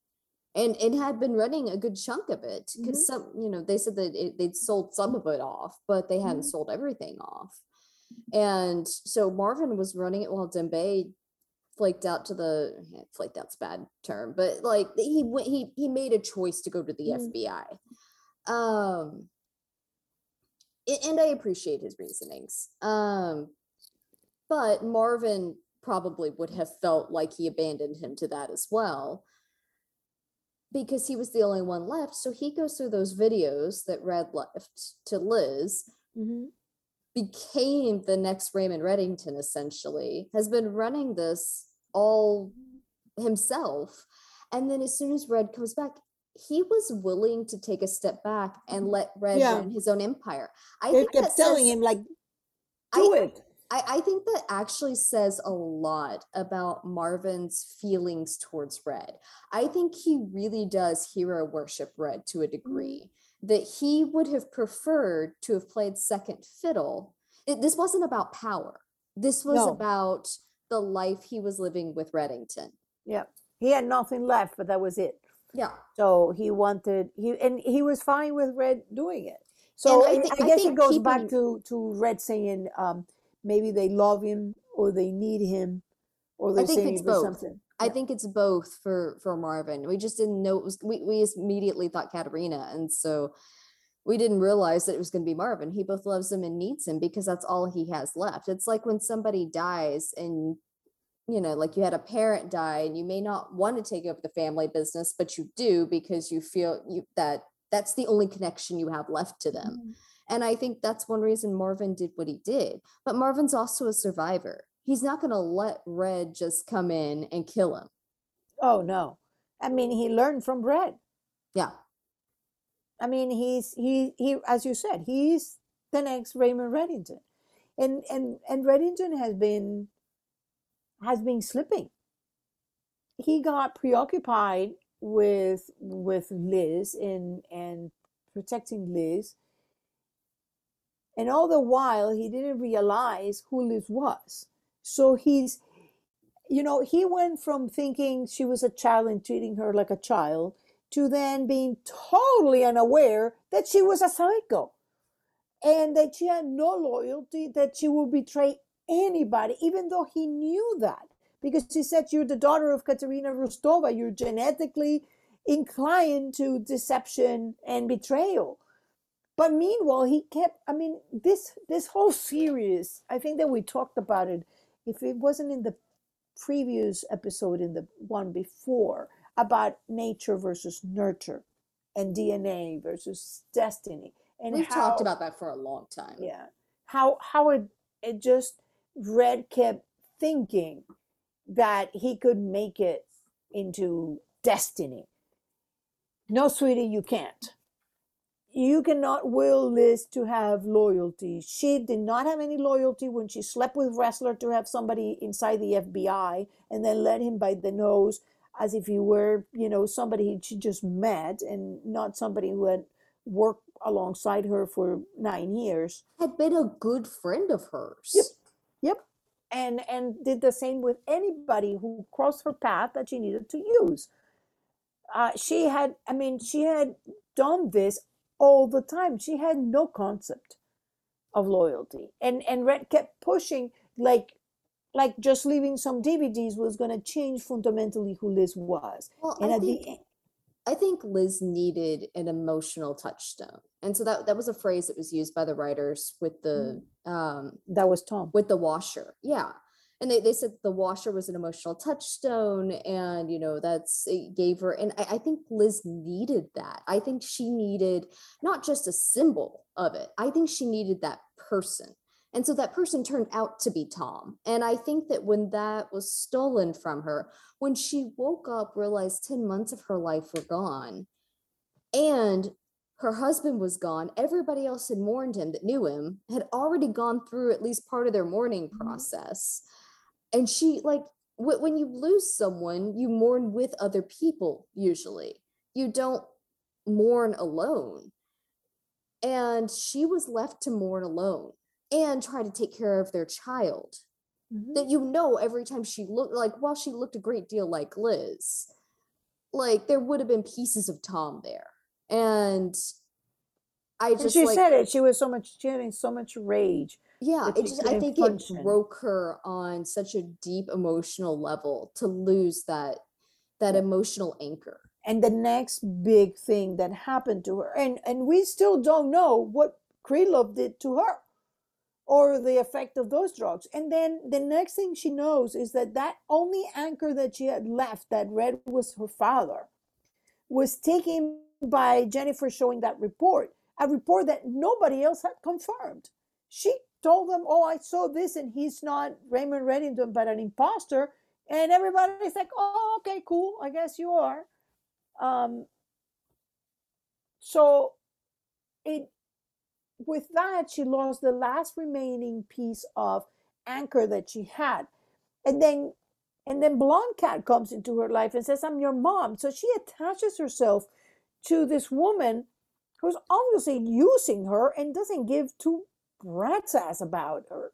and it had been running a good chunk of it because mm-hmm. some you know they said that it, they'd sold some of it off but they hadn't mm-hmm. sold everything off and so marvin was running it while dembe flaked out to the flaked out's bad term but like he went he he made a choice to go to the mm-hmm. fbi um and i appreciate his reasonings um but marvin probably would have felt like he abandoned him to that as well because he was the only one left. So he goes through those videos that Red left to Liz, mm-hmm. Became the next Raymond Reddington, essentially, has been running this all himself. And then as soon as Red comes back, he was willing to take a step back and let Red yeah. run his own empire. I they kept telling says, him, like, do I, it. I, I think that actually says a lot about Marvin's feelings towards Red. I think he really does hero worship Red to a mm-hmm. That he would have preferred to have played second fiddle. It, this wasn't about power. This was no. about the life he was living with Reddington. Yeah. He had nothing left, but that was it. Yeah. So he wanted he and he was fine with Red doing it. So I, I, guess I it goes keeping, back to to Red saying um maybe they love him or they need him or they're saying something. I think it's both for for Marvin. We just didn't know it was. We we immediately thought Katerina, and so we didn't realize that it was going to be Marvin. He both loves him and needs him because that's all he has left. It's like when somebody dies and you know, like you had a parent die and you may not want to take over the family business, but you do because you feel you that that's the only connection you have left to them. Mm-hmm. And I think that's one reason Marvin did what he did. But Marvin's also a survivor. He's not going to let Red just come in and kill him. Oh, no. I mean, he learned from Red. Yeah. I mean, he's, he, he, as you said, he's the next Raymond Reddington. And, and, and Reddington has been, has been slipping. He got preoccupied with, with Liz and, and protecting Liz and all the while, he didn't realize who Liz was. So he's, you know, he went from thinking she was a child and treating her like a child to then being totally unaware that she was a psycho and that she had no loyalty, that she would betray anybody, even though he knew that. Because he said, You're the daughter of Katerina Rostova, you're genetically inclined to deception and betrayal. But meanwhile, he kept. I mean, this this whole series. I think that we talked about it. If it wasn't in the previous episode, in the one before, about nature versus nurture, and DNA versus destiny, and we've how, talked about that for a long time. Yeah, how how it it just Red kept thinking that he could make it into destiny. No, sweetie, you can't you cannot will Liz to have loyalty. She did not have any loyalty when she slept with Ressler to have somebody inside the FBI and then let him by the nose as if he were, you know, somebody she just met and not somebody who had worked alongside her for nine years. Had been a good friend of hers. Yep. Yep. And and did the same with anybody who crossed her path that she needed to use. Uh, she had, I mean, she had done this all the time. She had no concept of loyalty. And and Red kept pushing like like just leaving some DVDs was going to change fundamentally who Liz was. Well, and I at think, the I think Liz needed an emotional touchstone. And so that that was a phrase that was used by the writers with the um That was Tom. with the washer. Yeah. And they, they said the washer was an emotional touchstone and you know that's it gave her and I, I think Liz needed that. I think she needed not just a symbol of it. I think she needed that person. And so that person turned out to be Tom. And I think that when that was stolen from her, when she woke up, realized 10 months of her life were gone, and her husband was gone, everybody else had mourned him that knew him, had already gone through at least part of their mourning Mhm. process. And she, like, wh- when you lose someone, you mourn with other people usually. You don't mourn alone. And she was left to mourn alone and try to take care of their child Mhm. that you know every time she looked like while she looked a great deal like Liz, like there would have been pieces of Tom there. And I And just she like said it. She was so much. She having so much rage. Yeah, it just I think function. it broke her on such a deep emotional level to lose that that emotional anchor. and the next big thing that happened to her and and we still don't know what Krylov did to her or the effect of those drugs and then the next thing she knows is that that only anchor that she had left that red was her father was taken by Jennifer showing that report a report that nobody else had confirmed she told them oh I saw this and he's not Raymond Reddington but an imposter. And everybody's like oh okay cool. I guess you are. Um, so it with that she lost the last remaining piece of anchor that she had. And then and then blonde cat comes into her life and says i'm your mom. So she attaches herself to this woman who's obviously using her and doesn't give two rat's ass about her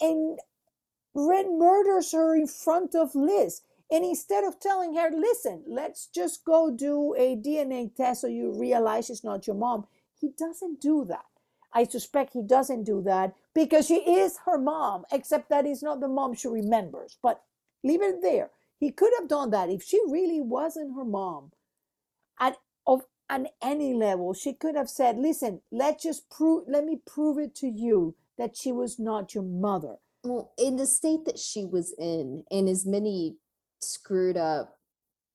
and red murders her in front of liz and instead of telling her, listen, let's just go do a DNA test so you realize she's not your mom, he doesn't do that. I suspect he doesn't do that because she is her mom, except that is not the mom she remembers. But leave it there. He could have done that if she really wasn't her mom. At on any level, she could have said, listen, let's just prove let me prove it to you that she was not your mother. Well, in the state that she was in, and as many screwed up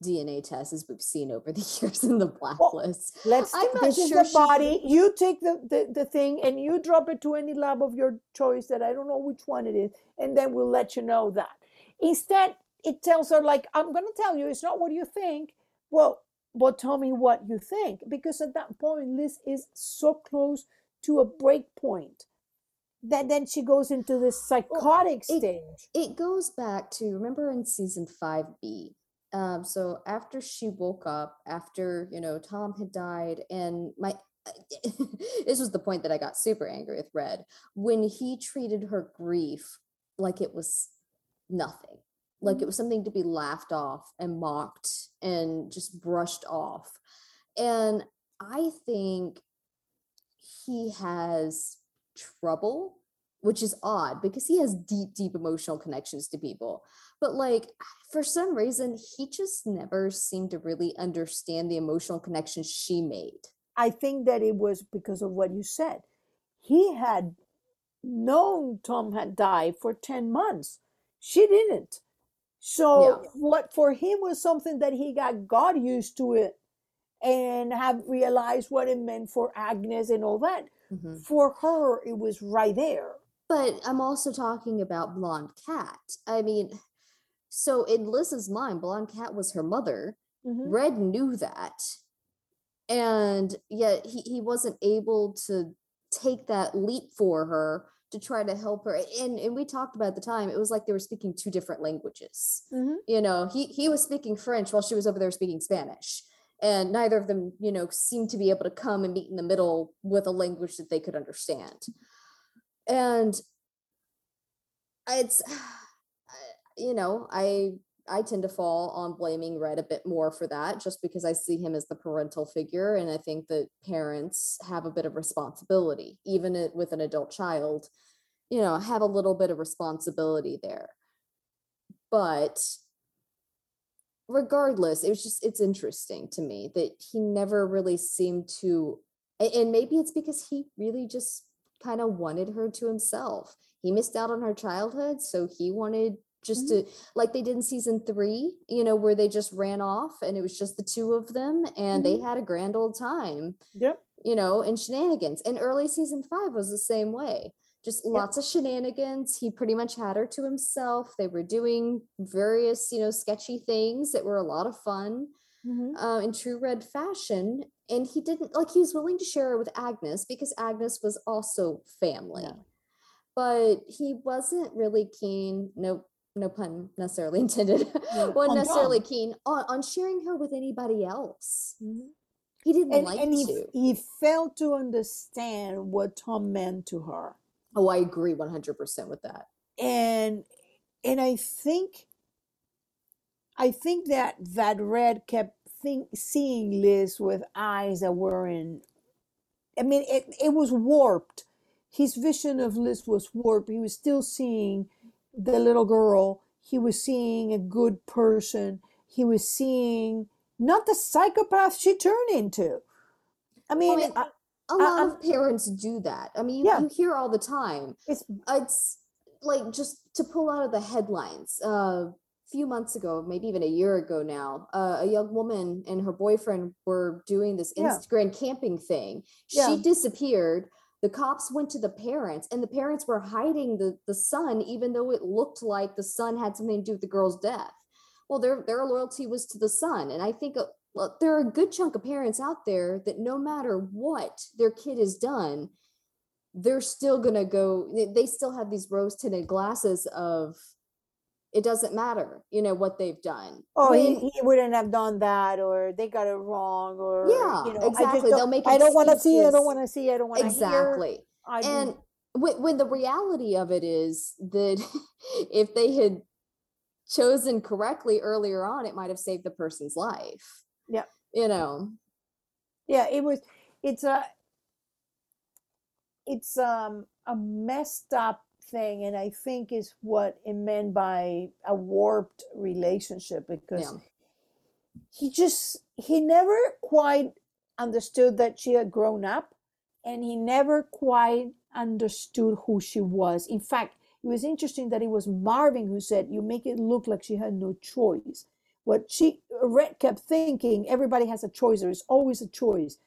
DNA tests as we've seen over the years in the blacklist, Let's. I'm not this is sure the she- body. You take the, the the thing and you drop it to any lab of your choice. That I don't know which one it is, and then we'll let you know that. Instead, it tells her like, "I'm going to tell you. It's not what you think." Well, but tell me what you think, because at that point, Liz is so close to a break point that then she goes into this psychotic it- stage. it goes back to remember in season 5b um so after she woke up after you know tom had died and my this was the point that i got super angry with red when he treated her grief like it was nothing like it mm-hmm. was something to be laughed off and mocked and just brushed off and i think he has trouble which is odd because he has deep deep emotional connections to people but like for some reason he just never seemed to really understand the emotional connection she made I think that it was because of what you said. He had known Tom had died for 10 months. She didn't. So Yeah. what for him was something that he got got used to it and have realized what it meant for Agnes and all that. Mhm. For her, it was right there. but i'm also talking about blonde cat i mean so in liz's mind blonde cat was her mother Mhm. red knew that and yet he, he wasn't able to take that leap for her to try to help her and and we talked about at the time it was like they were speaking two different languages Mhm. you know he he was speaking french while she was over there speaking spanish and neither of them you know seemed to be able to come and meet in the middle with a language that they could understand and it's you know i i tend to fall on blaming red a bit more for that just because i see him as the parental figure and i think that parents have a bit of responsibility even with an adult child you know have a little bit of responsibility there but regardless, it was just it's interesting to me that he never really seemed to and maybe it's because he really just kind of wanted her to himself. He missed out on her childhood, so he wanted just Mhm. to like they did in season three, you know, where they just ran off and it was just the two of them and they had a grand old time, Yep. you know, and shenanigans. And early season five was the same way. Just lots of shenanigans. He pretty much had her to himself. They were doing various, you know, sketchy things that were a lot of fun Mhm. uh, in true red fashion. And he didn't like he was willing to share her with Agnes because Agnes was also family. Yeah. But he wasn't really keen, no no pun necessarily intended, Yeah, wasn't necessarily keen on, on sharing her with anybody else. Mhm. He didn't And, like and he, to. he failed to understand what Tom meant to her. Oh, I agree 100% with that. and and I think I think that that Red kept think, seeing Liz with eyes that were in. I mean, it it was warped. His vision of Liz was warped. He was still seeing the little girl. He was seeing a good person. He was seeing not the psychopath she turned into. I mean, mean, I- A I- lot I'm- of parents do that. I mean, you, Yeah. you hear all the time. it's it's like just to pull out of the headlines uh, a few months ago maybe even a year ago now uh, a young woman and her boyfriend were doing this Yeah. instagram camping thing Yeah. she disappeared the cops went to the parents and the parents were hiding the, the son even though it looked like the son had something to do with the girl's death. Well their their loyalty was to the son and i think uh, well, there are a good chunk of parents out there that no matter what their kid has done they're still gonna go they- they still have these rose tinted glasses of it doesn't matter you know what they've done Oh, he, When- he wouldn't have done that, or they got it wrong, or Yeah, you know, exactly. They'll make I don't want to see. I don't want to see. I don't want to hear. exactly I do- and when, when the reality of it is that if they had chosen correctly earlier on it might have saved the person's life Yeah. you know yeah, it was. It's a. It's um a messed up thing, and I think is what it meant by a warped relationship because yeah. he just he never quite understood that she had grown up and he never quite understood who she was. In fact it was interesting that it was marvin who said you make it look like she had no choice. What she red kept thinking everybody has a choice. There is always a choice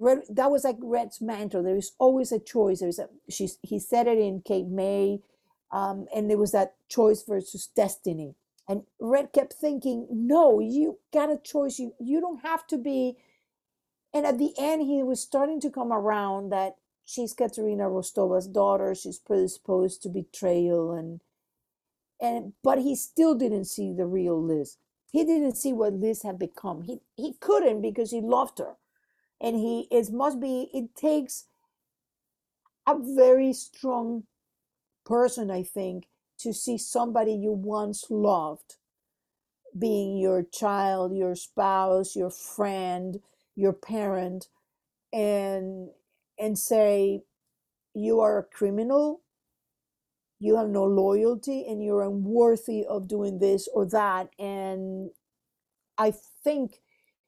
red, that was like red's mantra there is always a choice there's a she he said it in kate may um, and there was that choice versus destiny and Red kept thinking, no, you got a choice. You you don't have to be. And at the end, he was starting to come around that she's Katerina Rostova's daughter. She's predisposed to betrayal, and and but he still didn't see the real Liz. He didn't see what Liz had become. He he couldn't because he loved her, and he it must be. It takes a very strong person, I think, to see somebody you once loved being your child, your spouse, your friend, your parent, and and say you are a criminal, you have no loyalty, and you're unworthy of doing this or that. And I think,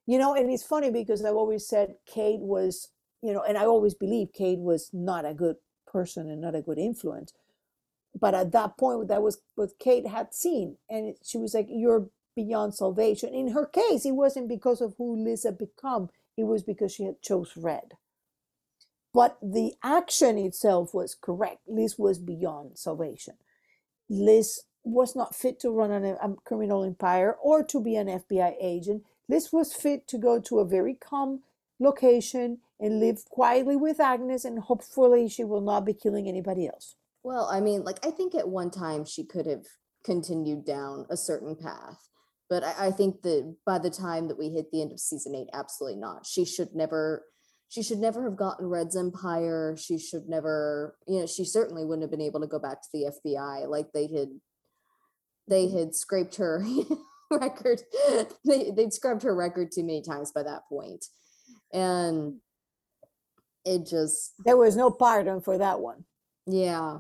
you know, and it's funny because I've always said Kate was, you know, and I always believe Kate was not a good person and not a good influence. But at that point that was what kate had seen and she was like you're beyond salvation. In her case it wasn't because of who liz had become it was because she had chose red. But the action itself was correct. Liz was beyond salvation. Liz was not fit to run an, a criminal empire or to be an fbi agent liz was fit to go to a very calm location and live quietly with agnes and hopefully she will not be killing anybody else Well, I mean, like I think at one time she could have continued down a certain path, but I, I think that by the time that we hit the end of season eight, absolutely not. She should never, she should never have gotten Red's Empire. She should never, you know, she certainly wouldn't have been able to go back to the FBI like they had, they had scraped her record. They they'd scrubbed her record too many times by that point, and it just, there was no pardon for that one yeah.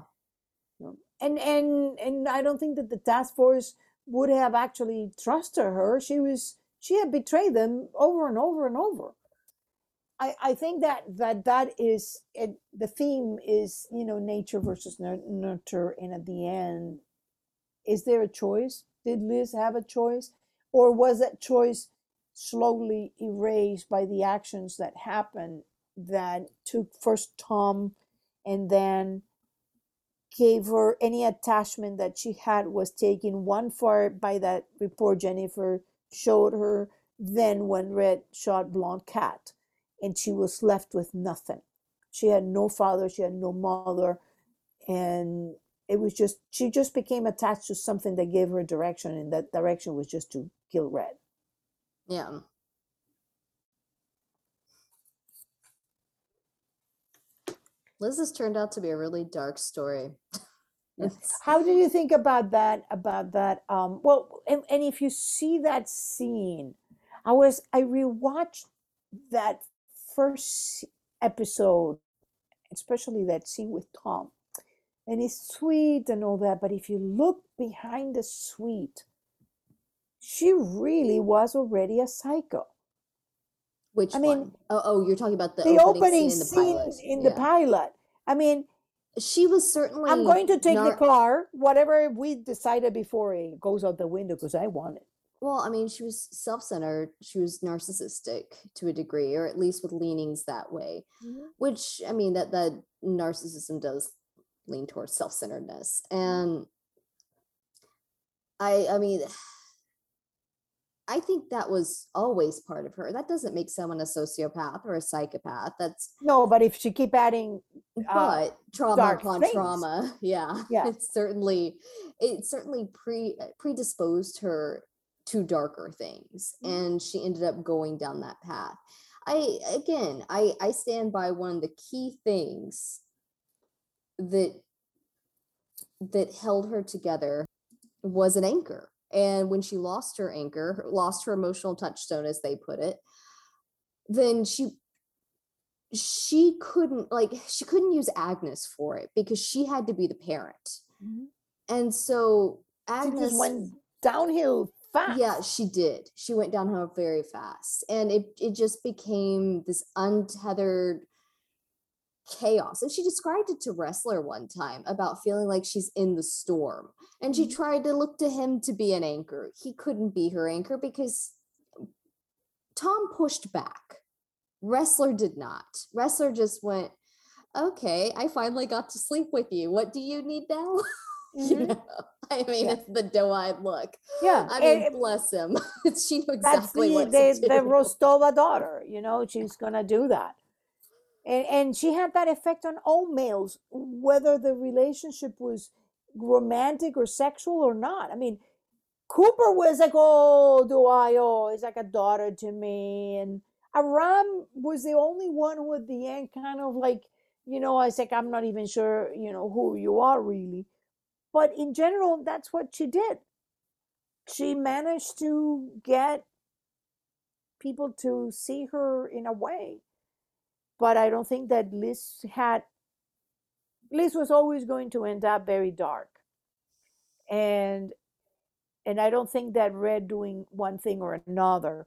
and and and i don't think that the task force would have actually trusted her. She was she had betrayed them over and over and over. I, I think that that that is it, the theme is you know nature versus nurture and at the end is there a choice did liz have a choice or was that choice slowly erased by the actions that happened that took first tom and then gave her any attachment that she had was taken one far by that report jennifer showed her then when red shot blonde cat and she was left with nothing. She had no father, she had no mother, and it was just she just became attached to something that gave her direction, and that direction was just to kill Red. Yeah. Liz has turned out to be a really dark story. How do you think about that? About that? Um, well, and, and if you see that scene, I was I rewatched that first episode, especially that scene with Tom, and it's sweet and all that, but if you look behind the sweet, she really was already a psycho. Which I mean, one? oh, oh, you're talking about the, the opening, opening scene in the pilot. In yeah. the pilot. I mean, she was certainly. I'm going to take nar- the car, whatever we decided before it goes out the window, because I want it. Well, I mean, she was self-centered. She was narcissistic to a degree, or at least with leanings that way. Mm-hmm. Which I mean, that that narcissism does lean towards self-centeredness, and I, I mean, I think that was always part of her. That doesn't make someone a sociopath or a psychopath. That's no, but if she keep adding, uh, but trauma upon things. trauma, yeah, yeah, it's certainly, it certainly pre predisposed her to darker things mm-hmm. and she ended up going down that path i again i i stand by one of the key things that that held her together was an anchor and when she lost her anchor lost her emotional touchstone as they put it then she she couldn't like she couldn't use agnes for it because she had to be the parent mm-hmm. and so agnes went downhill fast. Yeah, she did. She went downhill very fast. And it it just became this untethered chaos. And she described it to Ressler one time about feeling like she's in the storm. And she mm-hmm. tried to look to him to be an anchor. He couldn't be her anchor because Tom pushed back. Ressler did not. Ressler just went, okay, I finally got to sleep with you. What do you need now? Mm-hmm. You know? I mean, yeah. it's the doe-eyed look. Yeah, I mean, and bless him. she knew exactly the, what the, the Rostova daughter. You know, she's gonna do that, and and she had that effect on all males, whether the relationship was romantic or sexual or not. I mean, Cooper was like, "Oh, do I? Oh, he's like a daughter to me," and Aram was the only one who, at the end, kind of like, you know, I was like, "I'm not even sure, you know, who you are really." But in general, that's what she did. She managed to get people to see her in a way. But I don't think that Liz had, Liz was always going to end up very dark. And and I don't think that Red doing one thing or another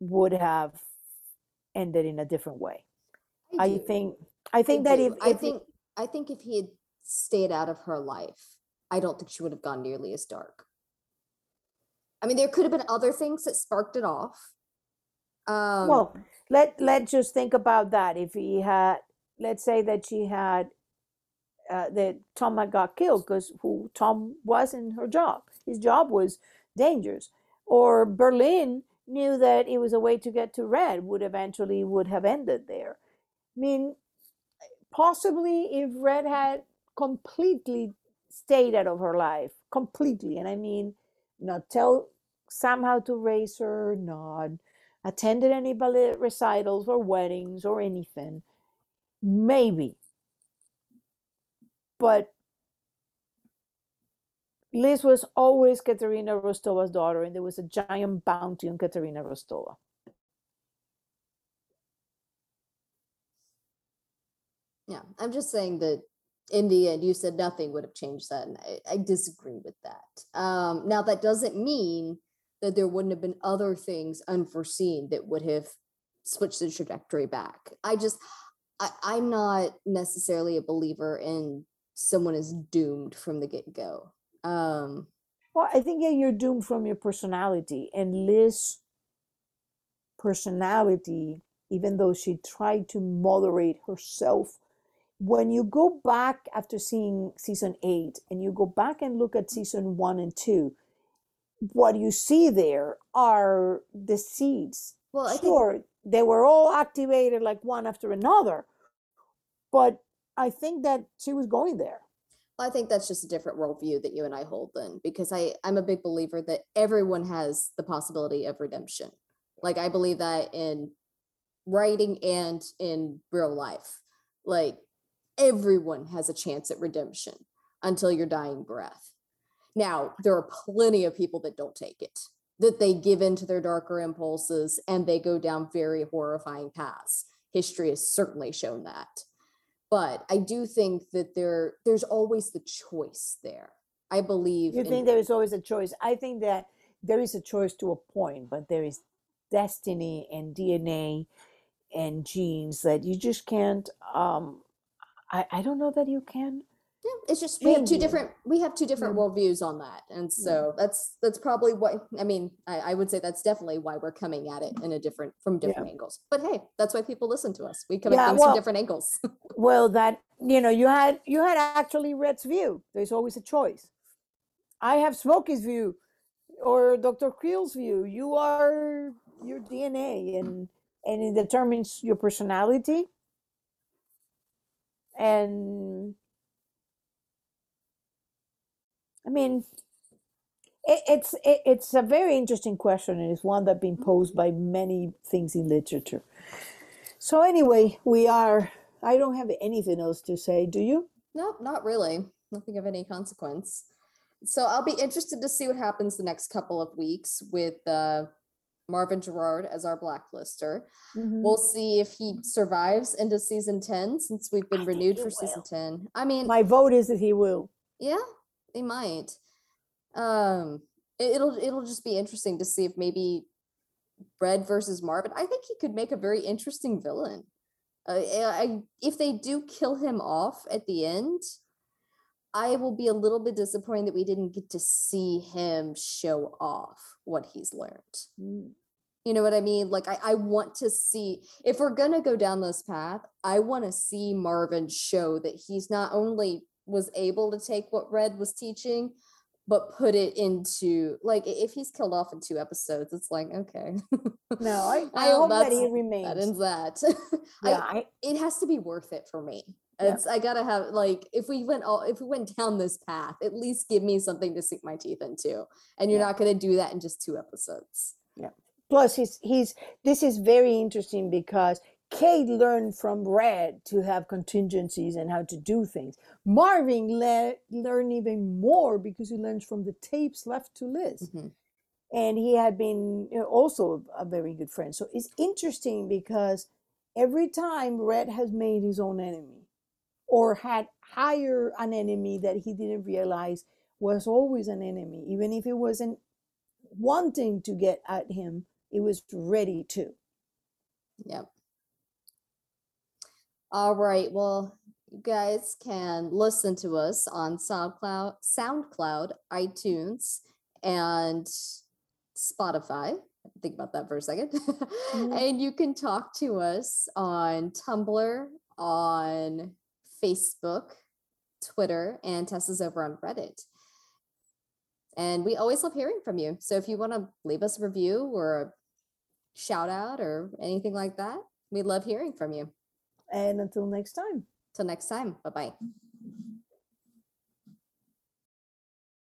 would have ended in a different way. I, I think I think I that if, if I think I think if he had stayed out of her life, I don't think she would have gone nearly as dark. I mean, there could have been other things that sparked it off. Um, well, let let's just think about that. If he had, let's say that she had, uh, that Tom had got killed because who Tom was in her job. His job was dangerous. Or Berlin knew that it was a way to get to Red. Would eventually would have ended there. I mean, possibly if Red had completely stayed out of her life completely and i mean not tell sam how to raise her not attended any ballet recitals or weddings or anything maybe but Liz was always Katerina Rostova's daughter, and there was a giant bounty on Katerina Rostova. Yeah, I'm just saying that in the end, you said nothing would have changed that. And I, I disagree with that. Um, now, that doesn't mean that there wouldn't have been other things unforeseen that would have switched the trajectory back. I just, I, I'm not necessarily a believer in someone is doomed from the get go. Um, well, I think yeah, you're doomed from your personality, and Liz' personality, even though she tried to moderate herself when you go back after seeing season eight and you go back and look at season one and two, what you see there are the seeds. Well, I sure, think they were all activated like one after another, but I think that she was going there. I think that's just a different worldview that you and I hold then, because I, I'm a big believer that everyone has the possibility of redemption. Like I believe that in writing and in real life. Like everyone has a chance at redemption until your dying breath. Now, there are plenty of people that don't take it, that they give in to their darker impulses and they go down very horrifying paths. History has certainly shown that. But I do think that there there's always the choice there. I believe You think there is always a choice. I think that there is a choice to a point, but there is destiny and DNA and genes that you just can't um I, I don't know that you can. Yeah, it's just we have two different we have two different yeah. worldviews on that, and so yeah. that's that's probably what I mean. I, I, would say that's definitely why we're coming at it in a different from different yeah. angles. But hey, that's why people listen to us. We come at things well, from different angles. well, that you know, you had you had actually Red's view. There's always a choice. I have Smokey's view, or Dr. Creel's view. You are your DNA, and and it determines your personality and I mean, it, it's it, it's a very interesting question, and it's one that's been posed by many things in literature. So anyway, we are. I don't have anything else to say. Do you? No, not really. Nothing of any consequence. So I'll be interested to see what happens the next couple of weeks with uh, Marvin Gerard as our blacklister. Mm-hmm. We'll see if he survives into season 10 since we've been I renewed for will. season 10. I mean, my vote is that he will. Yeah, he might. Um, it, will it'll just be interesting to see if maybe Red versus Marvin. I think he could make a very interesting villain. Uh, I, if they do kill him off at the end, I will be a little bit disappointed that we didn't get to see him show off what he's learned. Mm. You know what I mean? Like, I, I want to see, if we're going to go down this path, I want to see Marvin show that he's not only was able to take what Red was teaching, but put it into like if he's killed off in two episodes, it's like okay. no, I, I oh, hope that he remains. That ends that. yeah, I, I, it has to be worth it for me. It's yeah. I gotta have like if we went all if we went down this path, at least give me something to sink my teeth into. And you're yeah. not gonna do that in just two episodes. Yeah. Plus he's he's this is very interesting because Kate learned from Red to have contingencies and how to do things. Marvin le- learned even more because he learns from the tapes left to Liz. Mm-hmm. And he had been also a very good friend. So it's interesting because every time Red has made his own enemy, or had hired an enemy that he didn't realize was always an enemy. Even if it wasn't wanting to get at him, it was ready to. Yep. All right. Well, you guys can listen to us on SoundCloud, SoundCloud, iTunes, and Spotify. Think about that for a 2nd mm-hmm. and you can talk to us on Tumblr, on Facebook, Twitter, and Tessa's over on Reddit. And we always love hearing from you. So if you want to leave us a review or a shout out or anything like that, we love hearing from you. And until next time. Till next time. Bye bye.